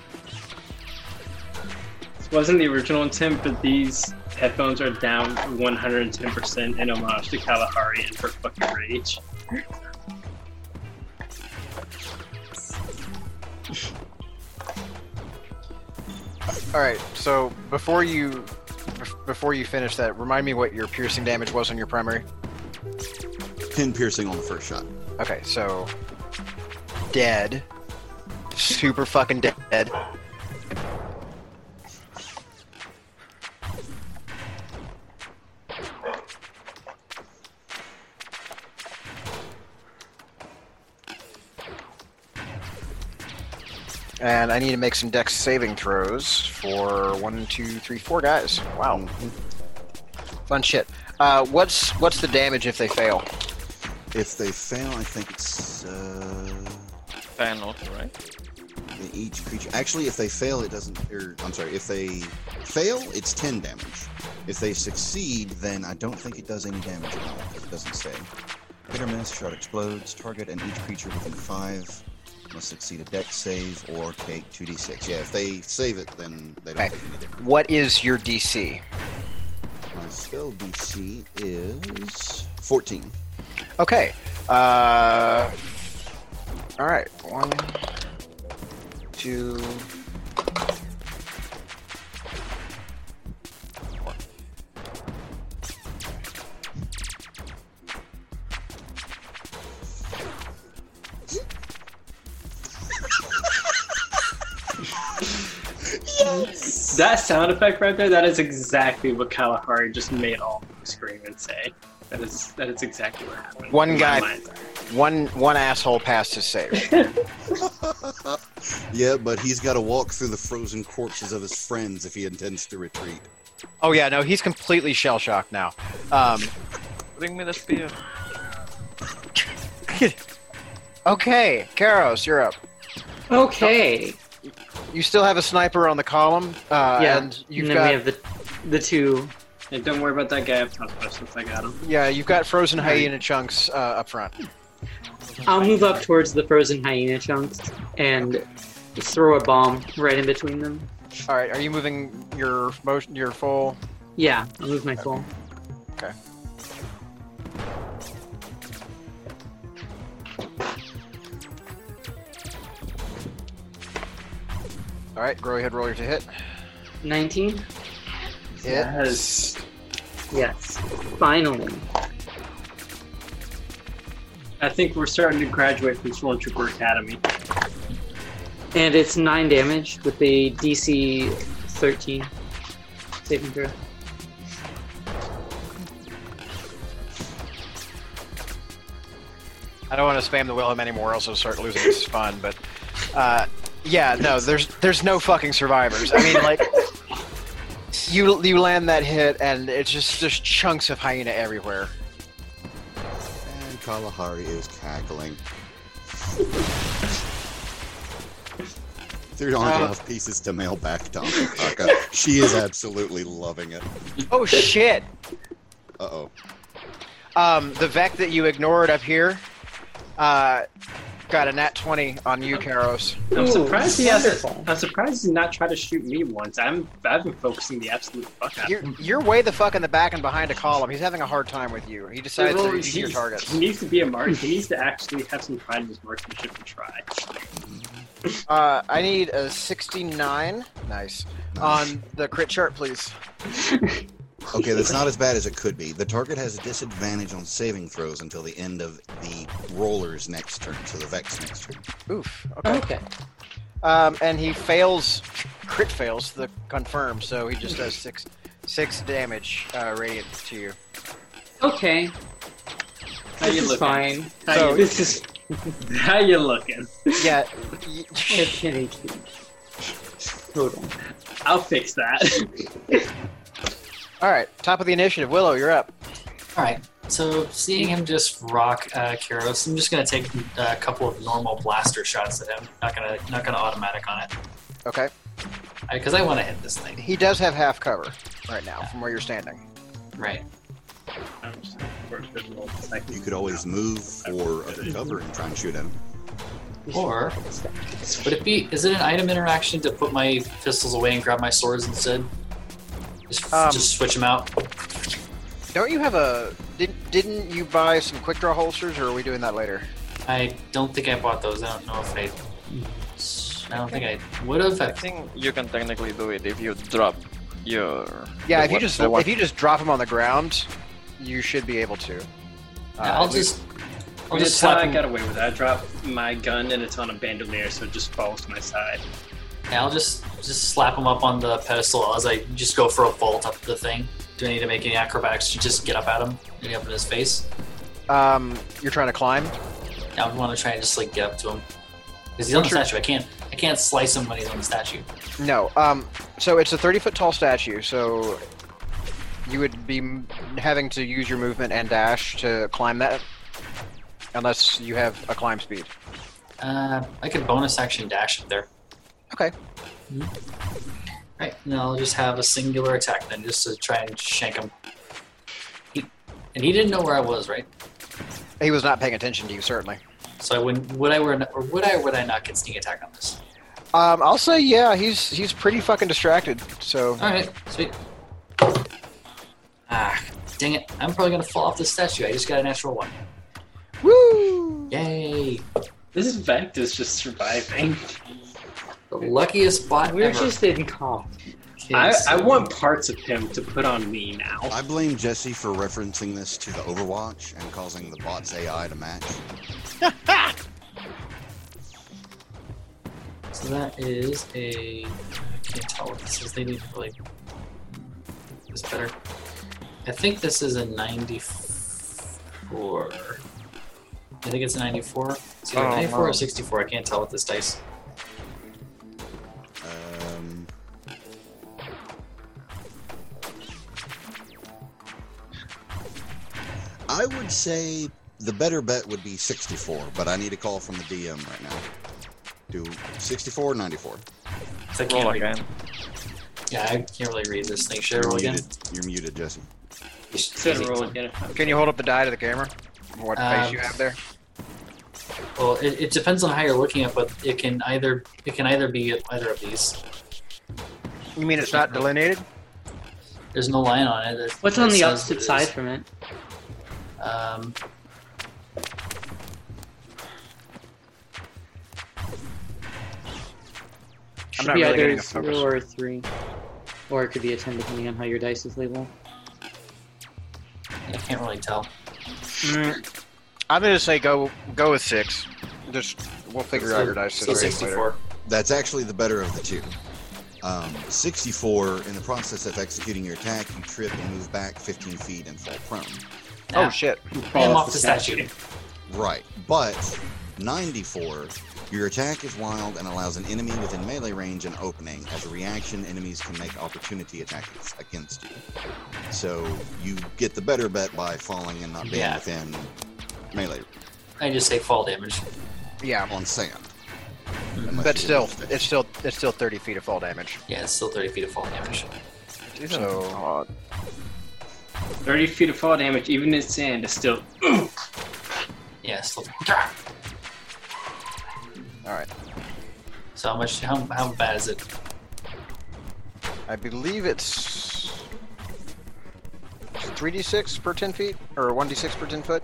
This wasn't the original intent, but these headphones are down 110% in homage to Kalahari and her fucking rage. All right. So before you before you finish that, remind me what your piercing damage was on your primary. Pin piercing on the first shot. Okay, so dead, super fucking dead. And I need to make some dex saving throws for one, two, three, four guys. Wow, fun shit. Uh, what's what's the damage if they fail? If they fail, I think it's uh, 10 also, right? each creature. Actually, if they fail, it doesn't. Or I'm sorry, if they fail, it's ten damage. If they succeed, then I don't think it does any damage at all. 'cause It doesn't say. Hit or miss, shot explodes. Target and each creature within five must succeed a dex save or take 2d6. Yeah, if they save it, then they don't Okay. take any damage. What is your DC? My spell DC is 14. Okay. Uh. All right. One, two. That sound effect right there, that is exactly what Kalahari just made all scream and say. That is that is exactly what happened. One guy- One one asshole passed his save. Yeah, but he's got to walk through the frozen corpses of his friends if he intends to retreat. Oh yeah, no, he's completely shell shocked now. Um. Bring me the spear. Okay, Karos, you're up. Okay. You still have a sniper on the column. Uh, yeah. And you've and then got we have the the two. And don't worry about that guy up top since I got him. yeah, you've got frozen hyena chunks uh, up front. I'll move up towards the frozen hyena chunks and throw a bomb right in between them. All right, are you moving your motion, your full? Yeah, I'll move my full. Okay. All right, go ahead, roll your to hit. 19? Hit. Yes. Yes. Finally. I think we're starting to graduate from Stormtrooper Academy. And it's 9 damage with the DC 13 saving throw. I don't want to spam the Wilhelm anymore, else I'll start losing this fun. But uh, yeah, no, there's there's no fucking survivors. I mean, like you you land that hit, and it's just just chunks of hyena everywhere. And Kalahari is cackling. There aren't Uh, enough pieces to mail back to Ankaka. she is absolutely loving it. Oh shit! Uh oh. Um, the Vect that you ignored up here, uh, got a nat twenty on you, Karos. I'm Ooh, surprised he hasn't. I'm surprised he's not tried to shoot me once. I'm. I've been focusing the absolute fuck out. You're of him. you're way the fuck in the back and behind a column. He's having a hard time with you. He decides Well, to use your he- targets. He needs to be a mark. He needs to actually have some pride in his marksmanship and try. Uh, I need a 69. Nice. On the crit chart, please. Okay, that's not as bad as it could be. The target has a disadvantage on saving throws until the end of the roller's next turn, so the Vect's next turn. Oof. Okay. Okay. Um, and he fails, crit fails the confirm, so he just does six six damage uh, radiant to you. Okay. How This you is looking? fine. How, So- you, This is how you looking? Yeah. I have 10 HP. Total. I'll fix that. All right. Top of the initiative. Willow, you're up. All right. So seeing him just rock uh, Kyros, I'm just gonna take a couple of normal blaster shots at him. Not gonna not gonna automatic on it Okay. because I want to hit this thing. He does have half cover right now from where you're standing. Right. You could always move for other cover and try and shoot him. Or would it be? Is it an item interaction to put my pistols away and grab my swords instead? Just, Um, just switch them out. Don't you have a? Did, didn't you buy some quick draw holsters, or are we doing that later? I don't think I bought those. I don't know if I. I don't think I would have. I think you can technically do it if you drop your. Yeah, the if you just the if you just drop them on the ground, you should be able to. Uh, I'll just. I I'll just how slap I got away with it. I drop my gun and it's on a bandolier, so it just falls to my side. Yeah, I'll just just slap him up on the pedestal as I just go for a vault up the thing. Do I need to make any acrobatics to just get up at him, get up in his face? Um, you're trying to climb. I want to try and just like get up to him because he's on the statue. I can't I can't slice him when he's on the statue. No. Um, so it's a 30 foot tall statue. So you would be having to use your movement and dash to climb that, unless you have a climb speed. Uh, I could bonus action dash up there. Okay. Right, and I'll just have a singular attack then, just to try and shank him. He, and he didn't know where I was, right? He was not paying attention to you, certainly. So I wouldn't. Would I? Would, or would I? Would I not get sneak attack on this? Um, I'll say yeah. He's he's pretty fucking distracted. So All right, sweet. Ah, dang it! I'm probably gonna fall off the statue. I just got a natural one. woo. Yay! This Vect is just surviving. The luckiest bot We're ever. just in comp. I, I want parts of him to put on me now. I blame Jesse for referencing this to the Overwatch and causing the bot's AI to match. So that is a. I can't tell what this is. They need to really. This better. I think this is a 94. I think it's a 94. It's either Oh, 94 no. or 64. I can't tell with this dice. I would say the better bet would be 64, but I need a call from the DM right now. Do 64 or 94? 'Cause I can't Roll read. again. Yeah, I can't really read this thing. Should I You're roll again? muted. You're muted, Jesse. Instead of roll again. Can you hold up the die to the camera? What face Um, you have there? Well, it, it depends on how you're looking at, but it can either it can either be either of these. You mean it's not delineated? There's no line on it. It- What's on the opposite side from it? Um, I'm Should not be really either getting a zero focus. or three, or it could be a ten depending on how your dice is labeled. I can't really tell. Mm, I'm gonna say go go with six. Just we'll figure out your dice So situation later. That's actually the better of the two. Um, 64, in the process of executing your attack, you trip and move back 15 feet and fall prone. Oh Yeah. shit! I am off the statue. Right. But 94, your attack is wild and allows an enemy within melee range an opening. As a reaction, enemies can make opportunity attacks against you. So you get the better bet by falling and not being Yeah. within melee I just say fall damage. Yeah, I'm on sand. Unless but you still, lose it. it's still it's still 30 feet of fall damage. Yeah, it's still 30 feet of fall damage. So 30 feet of fall damage, even in sand, is still. Yeah, still. all right, So how much? How, how bad is it? I believe it's 3d6 per 10 feet or 1d6 per 10 foot.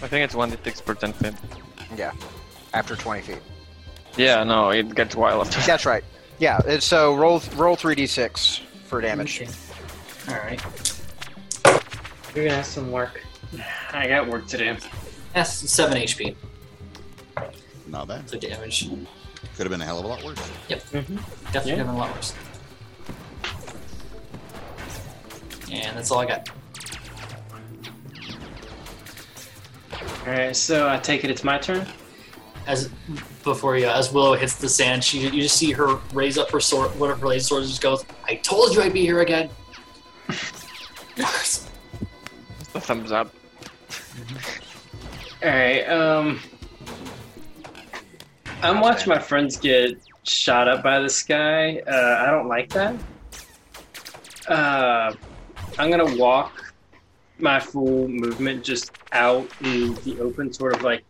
I think it's 1d6 per 10 feet. Yeah, after 20 feet. Yeah, no, it gets wild after. That's right. Yeah, it's, so roll roll 3d6 for damage. Okay. All right. You're gonna have some work. I got work to do. That's seven HP. Not bad. So damage. Could have been a hell of a lot worse. Mm-hmm. Definitely Yeah. been a lot worse. And that's all I got. Alright, so I take it it's my turn. As before you, as Willow hits the sand, she you just see her raise up her sword. One of her laser swords just goes. I told you I'd be here again. The thumbs up. Alright, um. I'm watching my friends get shot up by this guy. Uh, I don't like that. Uh, I'm gonna walk my full movement just out in the open, sort of like.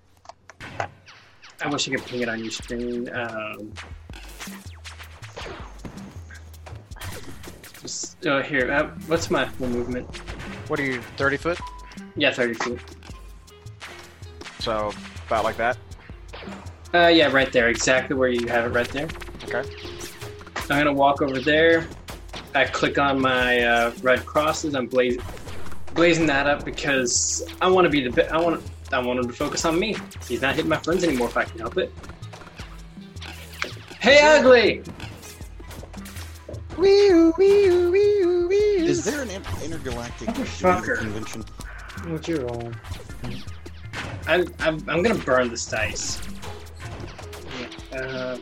I wish I could ping it on your screen. Um, just oh, here. Uh, what's my full movement? What are you, 30 foot? Yeah, 30 feet. So about like that. Uh, yeah, right there, exactly where you have it right there. Okay. I'm gonna walk over there. I click on my uh, red crosses. I'm blazing, blazing that up because I want to be the. I want. I want him to focus on me. He's not hitting my friends anymore if I can help it. Hey, ugly! Is there an intergalactic Motherfucker. convention? What's your roll? I'm, I'm, I'm gonna burn this dice. Uh,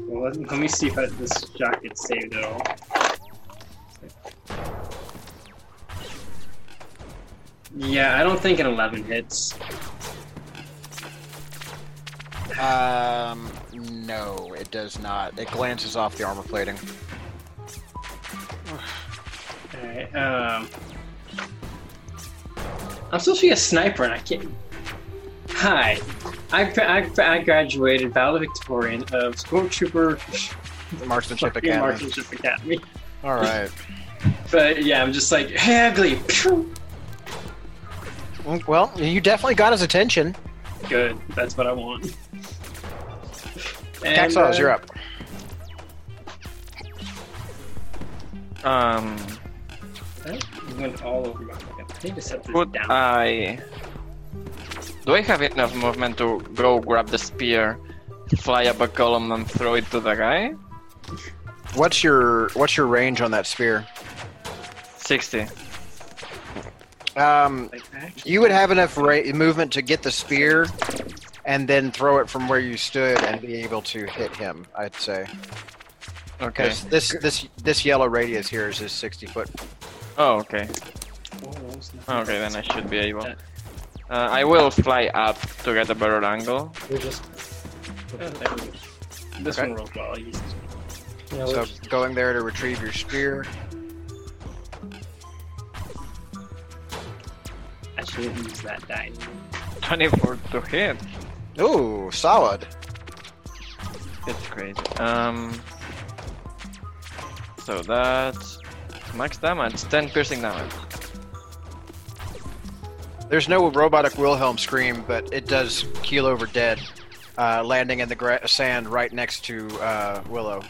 well, let, let me see if I, this shot gets saved at all. Yeah, I don't think an 11 hits. Um, no, it does not. It glances off the armor plating. Alright, um. I'm supposed to be a sniper and I can't. Hi, I, I, I graduated valedictorian of Stormtrooper Marksmanship Academy. Marksmanship Academy. All right. But yeah, I'm just like, hey, ugly. Well, you definitely got his attention. Good, that's what I want. And, Caxos, uh, you're up. Um, I went all over my fucking. I need to set this could down. I? Do I have enough movement to go grab the spear, fly up a column, and throw it to the guy? What's your What's your range on that spear? Sixty. Um, you would have enough ra- movement to get the spear, and then throw it from where you stood and be able to hit him. I'd say. Okay. Because this this this yellow radius here is his 60 foot. Oh, okay. oh, that was not- Okay, then I should be able. Uh, I will fly up to get a better angle. We're just. There we go. This Okay. one rolled well. Yeah, So just going there to retrieve your spear. I should have used that die. 24 to hit. Ooh, solid. It's crazy. Um. So that's max damage, 10 piercing damage. There's no robotic Wilhelm scream, but it does keel over dead, uh, landing in the gra- sand right next to uh, Willow,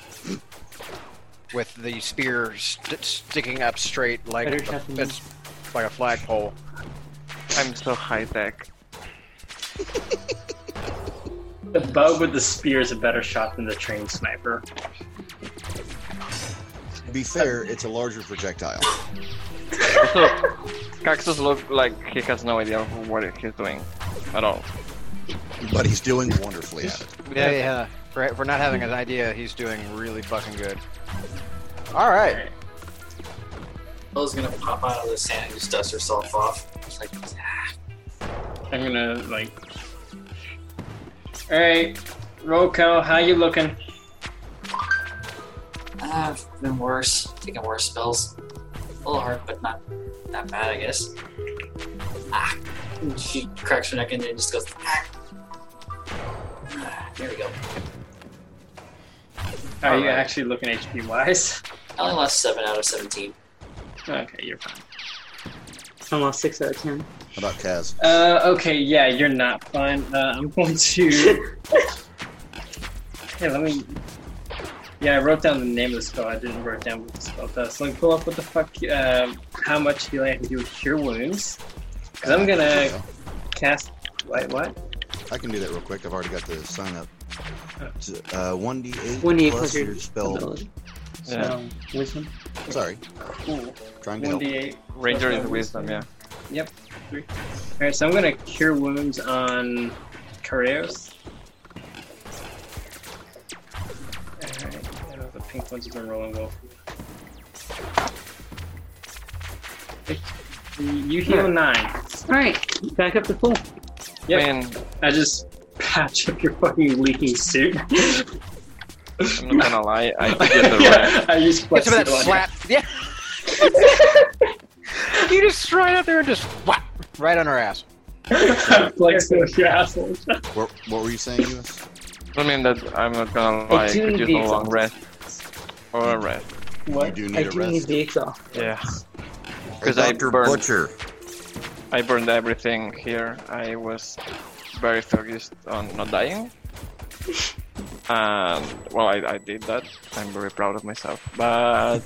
with the spear st- sticking up straight like a, shot than me. it's like a flagpole. I'm so high tech. The bow with the spear is a better shot than the trained sniper. To be fair, it's a larger projectile. Also, Caxos look like he has no idea what he's doing at all. But he's doing wonderfully at it. Yeah, yeah. For, for not having an idea, he's doing really fucking good. All right. Alright. Bella's gonna pop out of the sand and just dust herself off. She's like, ah. I'm gonna like. All right, Roko, how you looking? Ah, I've been worse, taking worse spells. A little hard, but not that bad, I guess. Ah. And She cracks her neck and then just goes, ah. Ah, There we go. Are you Alright. actually looking HP wise? I only lost 7 out of 17. Okay, you're fine. I lost six out of ten. How about Kaz? Uh, okay, yeah, you're not fine. Uh, I'm going to. Hey, let me. Yeah, I wrote down the name of the spell. I didn't write down what the spell does. So let me pull up what the fuck, um, how much healing I can do with Cure Wounds. Because I'm gonna cast. Wait, what? I can do that real quick. I've already got the sign up. It's, Uh, 1d8 One d eight plus plus your your spell. ability. Yeah. So, wisdom. Sorry, Cool. trying to help. 1d8. Ranger plus is wisdom, yeah. Yep. Three. Alright, so I'm gonna cure wounds on Kareos. Alright, I know the pink ones have been rolling well for you. You heal hmm. nine. Alright, back up to full. Yep. I mean, I just patch up your fucking leaking suit. I'm not gonna lie, I did get the yeah, I use Get some of that slap. Yeah. you just stride out there and just whap right on her ass. Plexiglass, your asshole. What, what were you saying, Eunice? I mean that I'm not gonna lie, I do could need use a long rest. Or a rest. You What? do I need a do need rest. the exhaust. Yeah. Because I Dr. burned- Butcher. I burned everything here. I was very focused on not dying. And well, I, I did that. I'm very proud of myself, but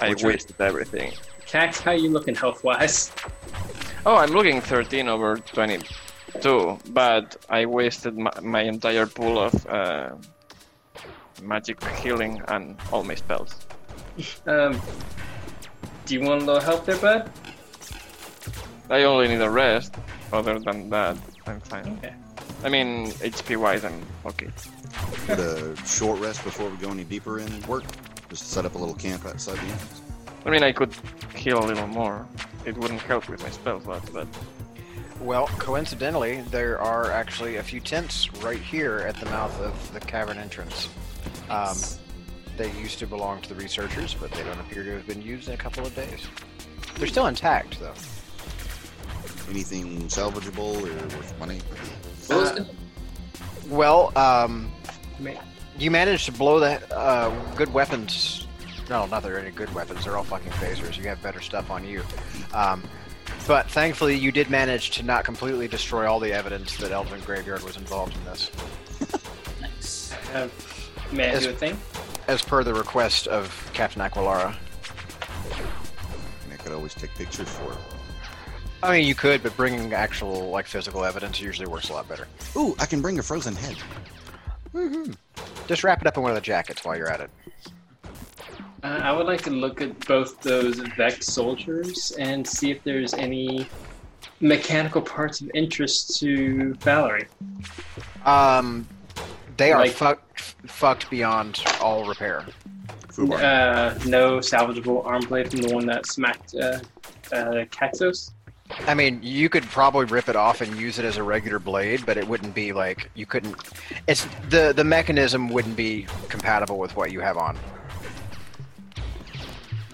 I What's your- wasted everything. Cax, how you looking health wise? Oh, I'm looking 13 over 22, but I wasted my, my entire pool of uh, magic healing and all my spells. Um, do you want a little help there, bud? I only need a rest. Other than that, I'm fine. Okay. I mean, HP wise, I'm okay. Would a short rest before we go any deeper in work? Just set up a little camp outside the entrance. I mean, I could heal a little more. It wouldn't help with my spells, slots, but Well, coincidentally, there are actually a few tents right here at the mouth of the cavern entrance. Um, they used to belong to the researchers, but they don't appear to have been used in a couple of days. They're still intact, though. Anything salvageable or worth money? Uh, Well, um, you managed to blow the uh, good weapons. No, not that they're any good weapons. They're all fucking phasers. You have better stuff on you. Um, but thankfully, you did manage to not completely destroy all the evidence that Elephant Graveyard was involved in this, nice. Uh, may I Yes. do a thing? as per the request of Captain Aquilara. And I could always take pictures for it. I mean, you could, but bringing actual, like, physical evidence usually works a lot better. Ooh, I can bring a frozen head. Mm-hmm. Just wrap it up in one of the jackets while you're at it. Uh, I would like to look at both those Vect soldiers and see if there's any mechanical parts of interest to Valerie. Um, they are Like- fucked, fucked beyond all repair. Fubar. Uh, no salvageable arm blade from the one that smacked uh, uh, Caxos. I mean, you could probably rip it off and use it as a regular blade, but it wouldn't be like you couldn't. It's the the mechanism wouldn't be compatible with what you have on.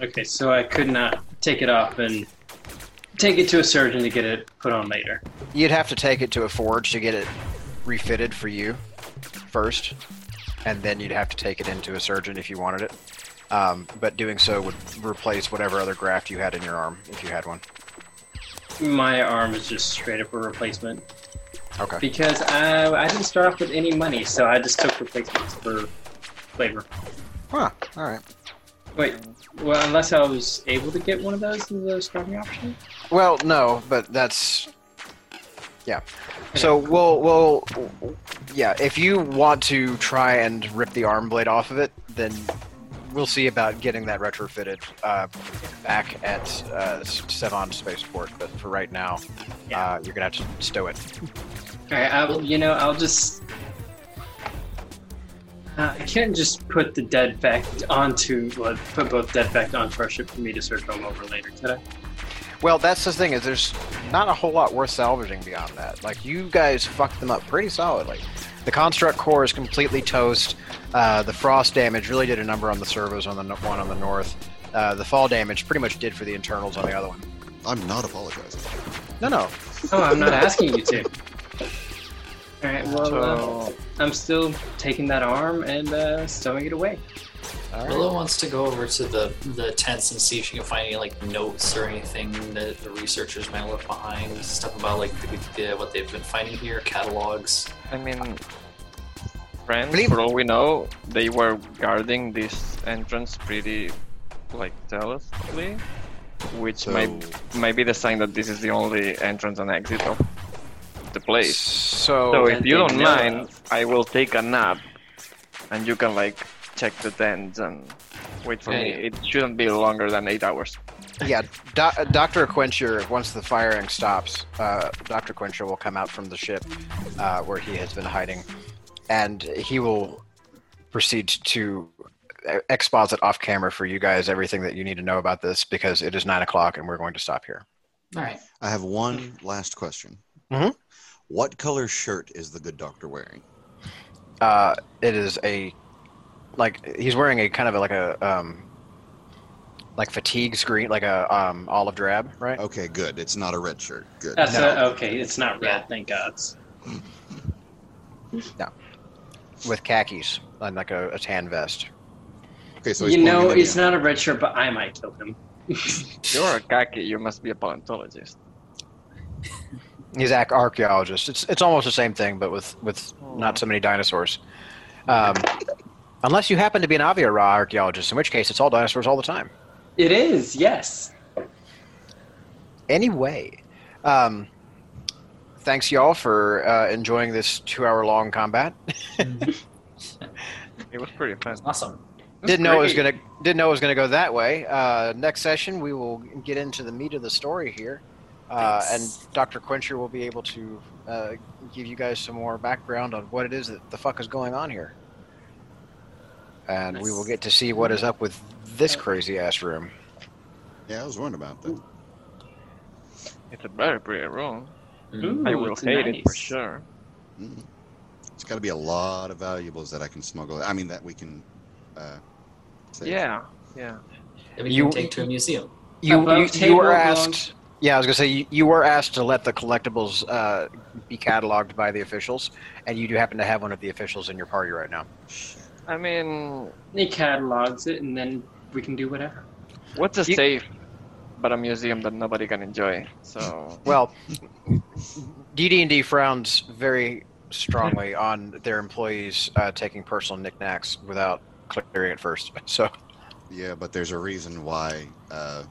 Okay, so I could not take it off and take it to a surgeon to get it put on later. You'd have to take it to a forge to get it refitted for you first, and then you'd have to take it into a surgeon if you wanted it. Um, but doing so would replace whatever other graft you had in your arm if you had one. My arm is just straight up a replacement Okay. because I, I didn't start off with any money, so I just took replacements for flavor. Huh. All right. Wait, well, unless I was able to get one of those as a starting option. Well, no, but that's yeah. So we'll we'll yeah. If you want to try and rip the arm blade off of it, then we'll see about getting that retrofitted uh, back at uh, Sevon Spaceport. But for right now, uh, you're gonna have to stow it. All right, I will, you know, I'll just. Uh, I can't just put the dead vect onto, well, put both dead vect onto our ship for me to search them over later, could I? Well, that's the thing is there's not a whole lot worth salvaging beyond that. Like you guys fucked them up pretty solidly. The construct core is completely toast. Uh, the frost damage really did a number on the servos on the no- one on the north. Uh, the fall damage pretty much did for the internals on the other one. I'm not apologizing. No, no. Oh, I'm not asking you to. All right, well, uh, I'm still taking that arm and uh, stowing it away. All right. Willow wants to go over to the the tents and see if she can find any like notes or anything that the researchers might have left behind. Stuff about like the, the, what they've been finding here, catalogs. I mean, friends. Believe- For all we know, they were guarding this entrance pretty, like, zealously, which So, might might be the sign that this is the only entrance and exit of the place. So, So if you don't mind, of. I will take a nap, and you can like check the tents and wait for me. Okay. It shouldn't be longer than eight hours. yeah, Do- Dr. Quencher, once the firing stops, uh, Dr. Quencher will come out from the ship uh, where he has been hiding, and he will proceed to exposit off camera for you guys everything that you need to know about this because it is nine o'clock and we're going to stop here. All right. I have one last question. Mhm. What color shirt is the good doctor wearing? Uh, it is a like he's wearing a kind of a, like a um, like fatigue screen, like a um, olive drab, right? Okay, good. It's not a red shirt. Good. That's No. uh, okay. It's not red, Yeah. thank God. No. With khakis and like a, a tan vest. Okay, so he's you know, it's not a red shirt, but I might kill him. You're a khaki. you must be a paleontologist. He's an archaeologist. It's it's almost the same thing, but with with not so many dinosaurs. Um, unless you happen to be an Aviara archaeologist, in which case it's all dinosaurs all the time. It is, yes. Anyway, um, thanks y'all for uh, enjoying this two-hour-long combat. It was pretty fun. Awesome. didn't know it was gonna didn't know it was gonna go that way. Uh, next session we will get into the meat of the story here, uh, and Dr. Quencher will be able to uh, give you guys some more background on what it is that the fuck is going on here, and we will get to see what is up with this crazy ass room. Yeah, I was wondering about that. It's a very pretty room. Mm. I will it's hate it for sure. Mm. It's got to be a lot of valuables that I can smuggle. I mean, that we can. Uh, save. Yeah, yeah. That we You- take to a museum. You you, you were belongs- asked. Yeah, I was gonna say you, you were asked to let the collectibles uh, be cataloged by the officials, and you do happen to have one of the officials in your party right now. I mean, He catalogs it, and then we can do whatever. what's a You- safe but a museum that nobody can enjoy? So Well, DD&D frowns very strongly on their employees uh, taking personal knickknacks without clearing it first. So, Yeah, but there's a reason why uh,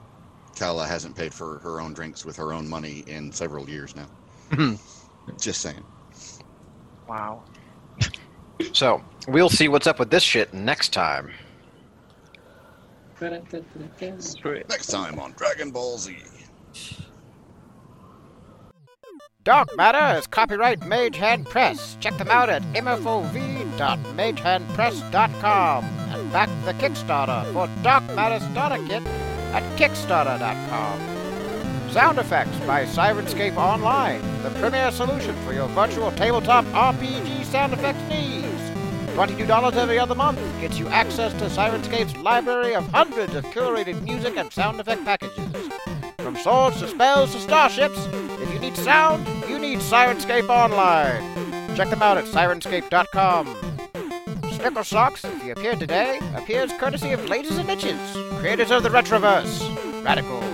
Kala hasn't paid for her own drinks with her own money in several years now. Mm-hmm. Just saying. wow. so we'll see what's up with this shit next time. Next time on Dragon Ball Z. Dark Matter is copyright Mage Hand Press. Check them out at mfov.magehandpress.com and back the Kickstarter for Dark Matter Starter Kit at kickstarter.com. Sound effects by Syrinscape Online, the premier solution for your virtual tabletop RPG sound effects needs. $22 every other month gets you access to Syrinscape's library of hundreds of curated music and sound effect packages. From swords to spells to starships, if you need sound, you need Sirenscape Online. Check them out at syrinscape.com. Snickle Socks, you appeared today, appears courtesy of Ladies and Niches, creators of the Retroverse. Radical.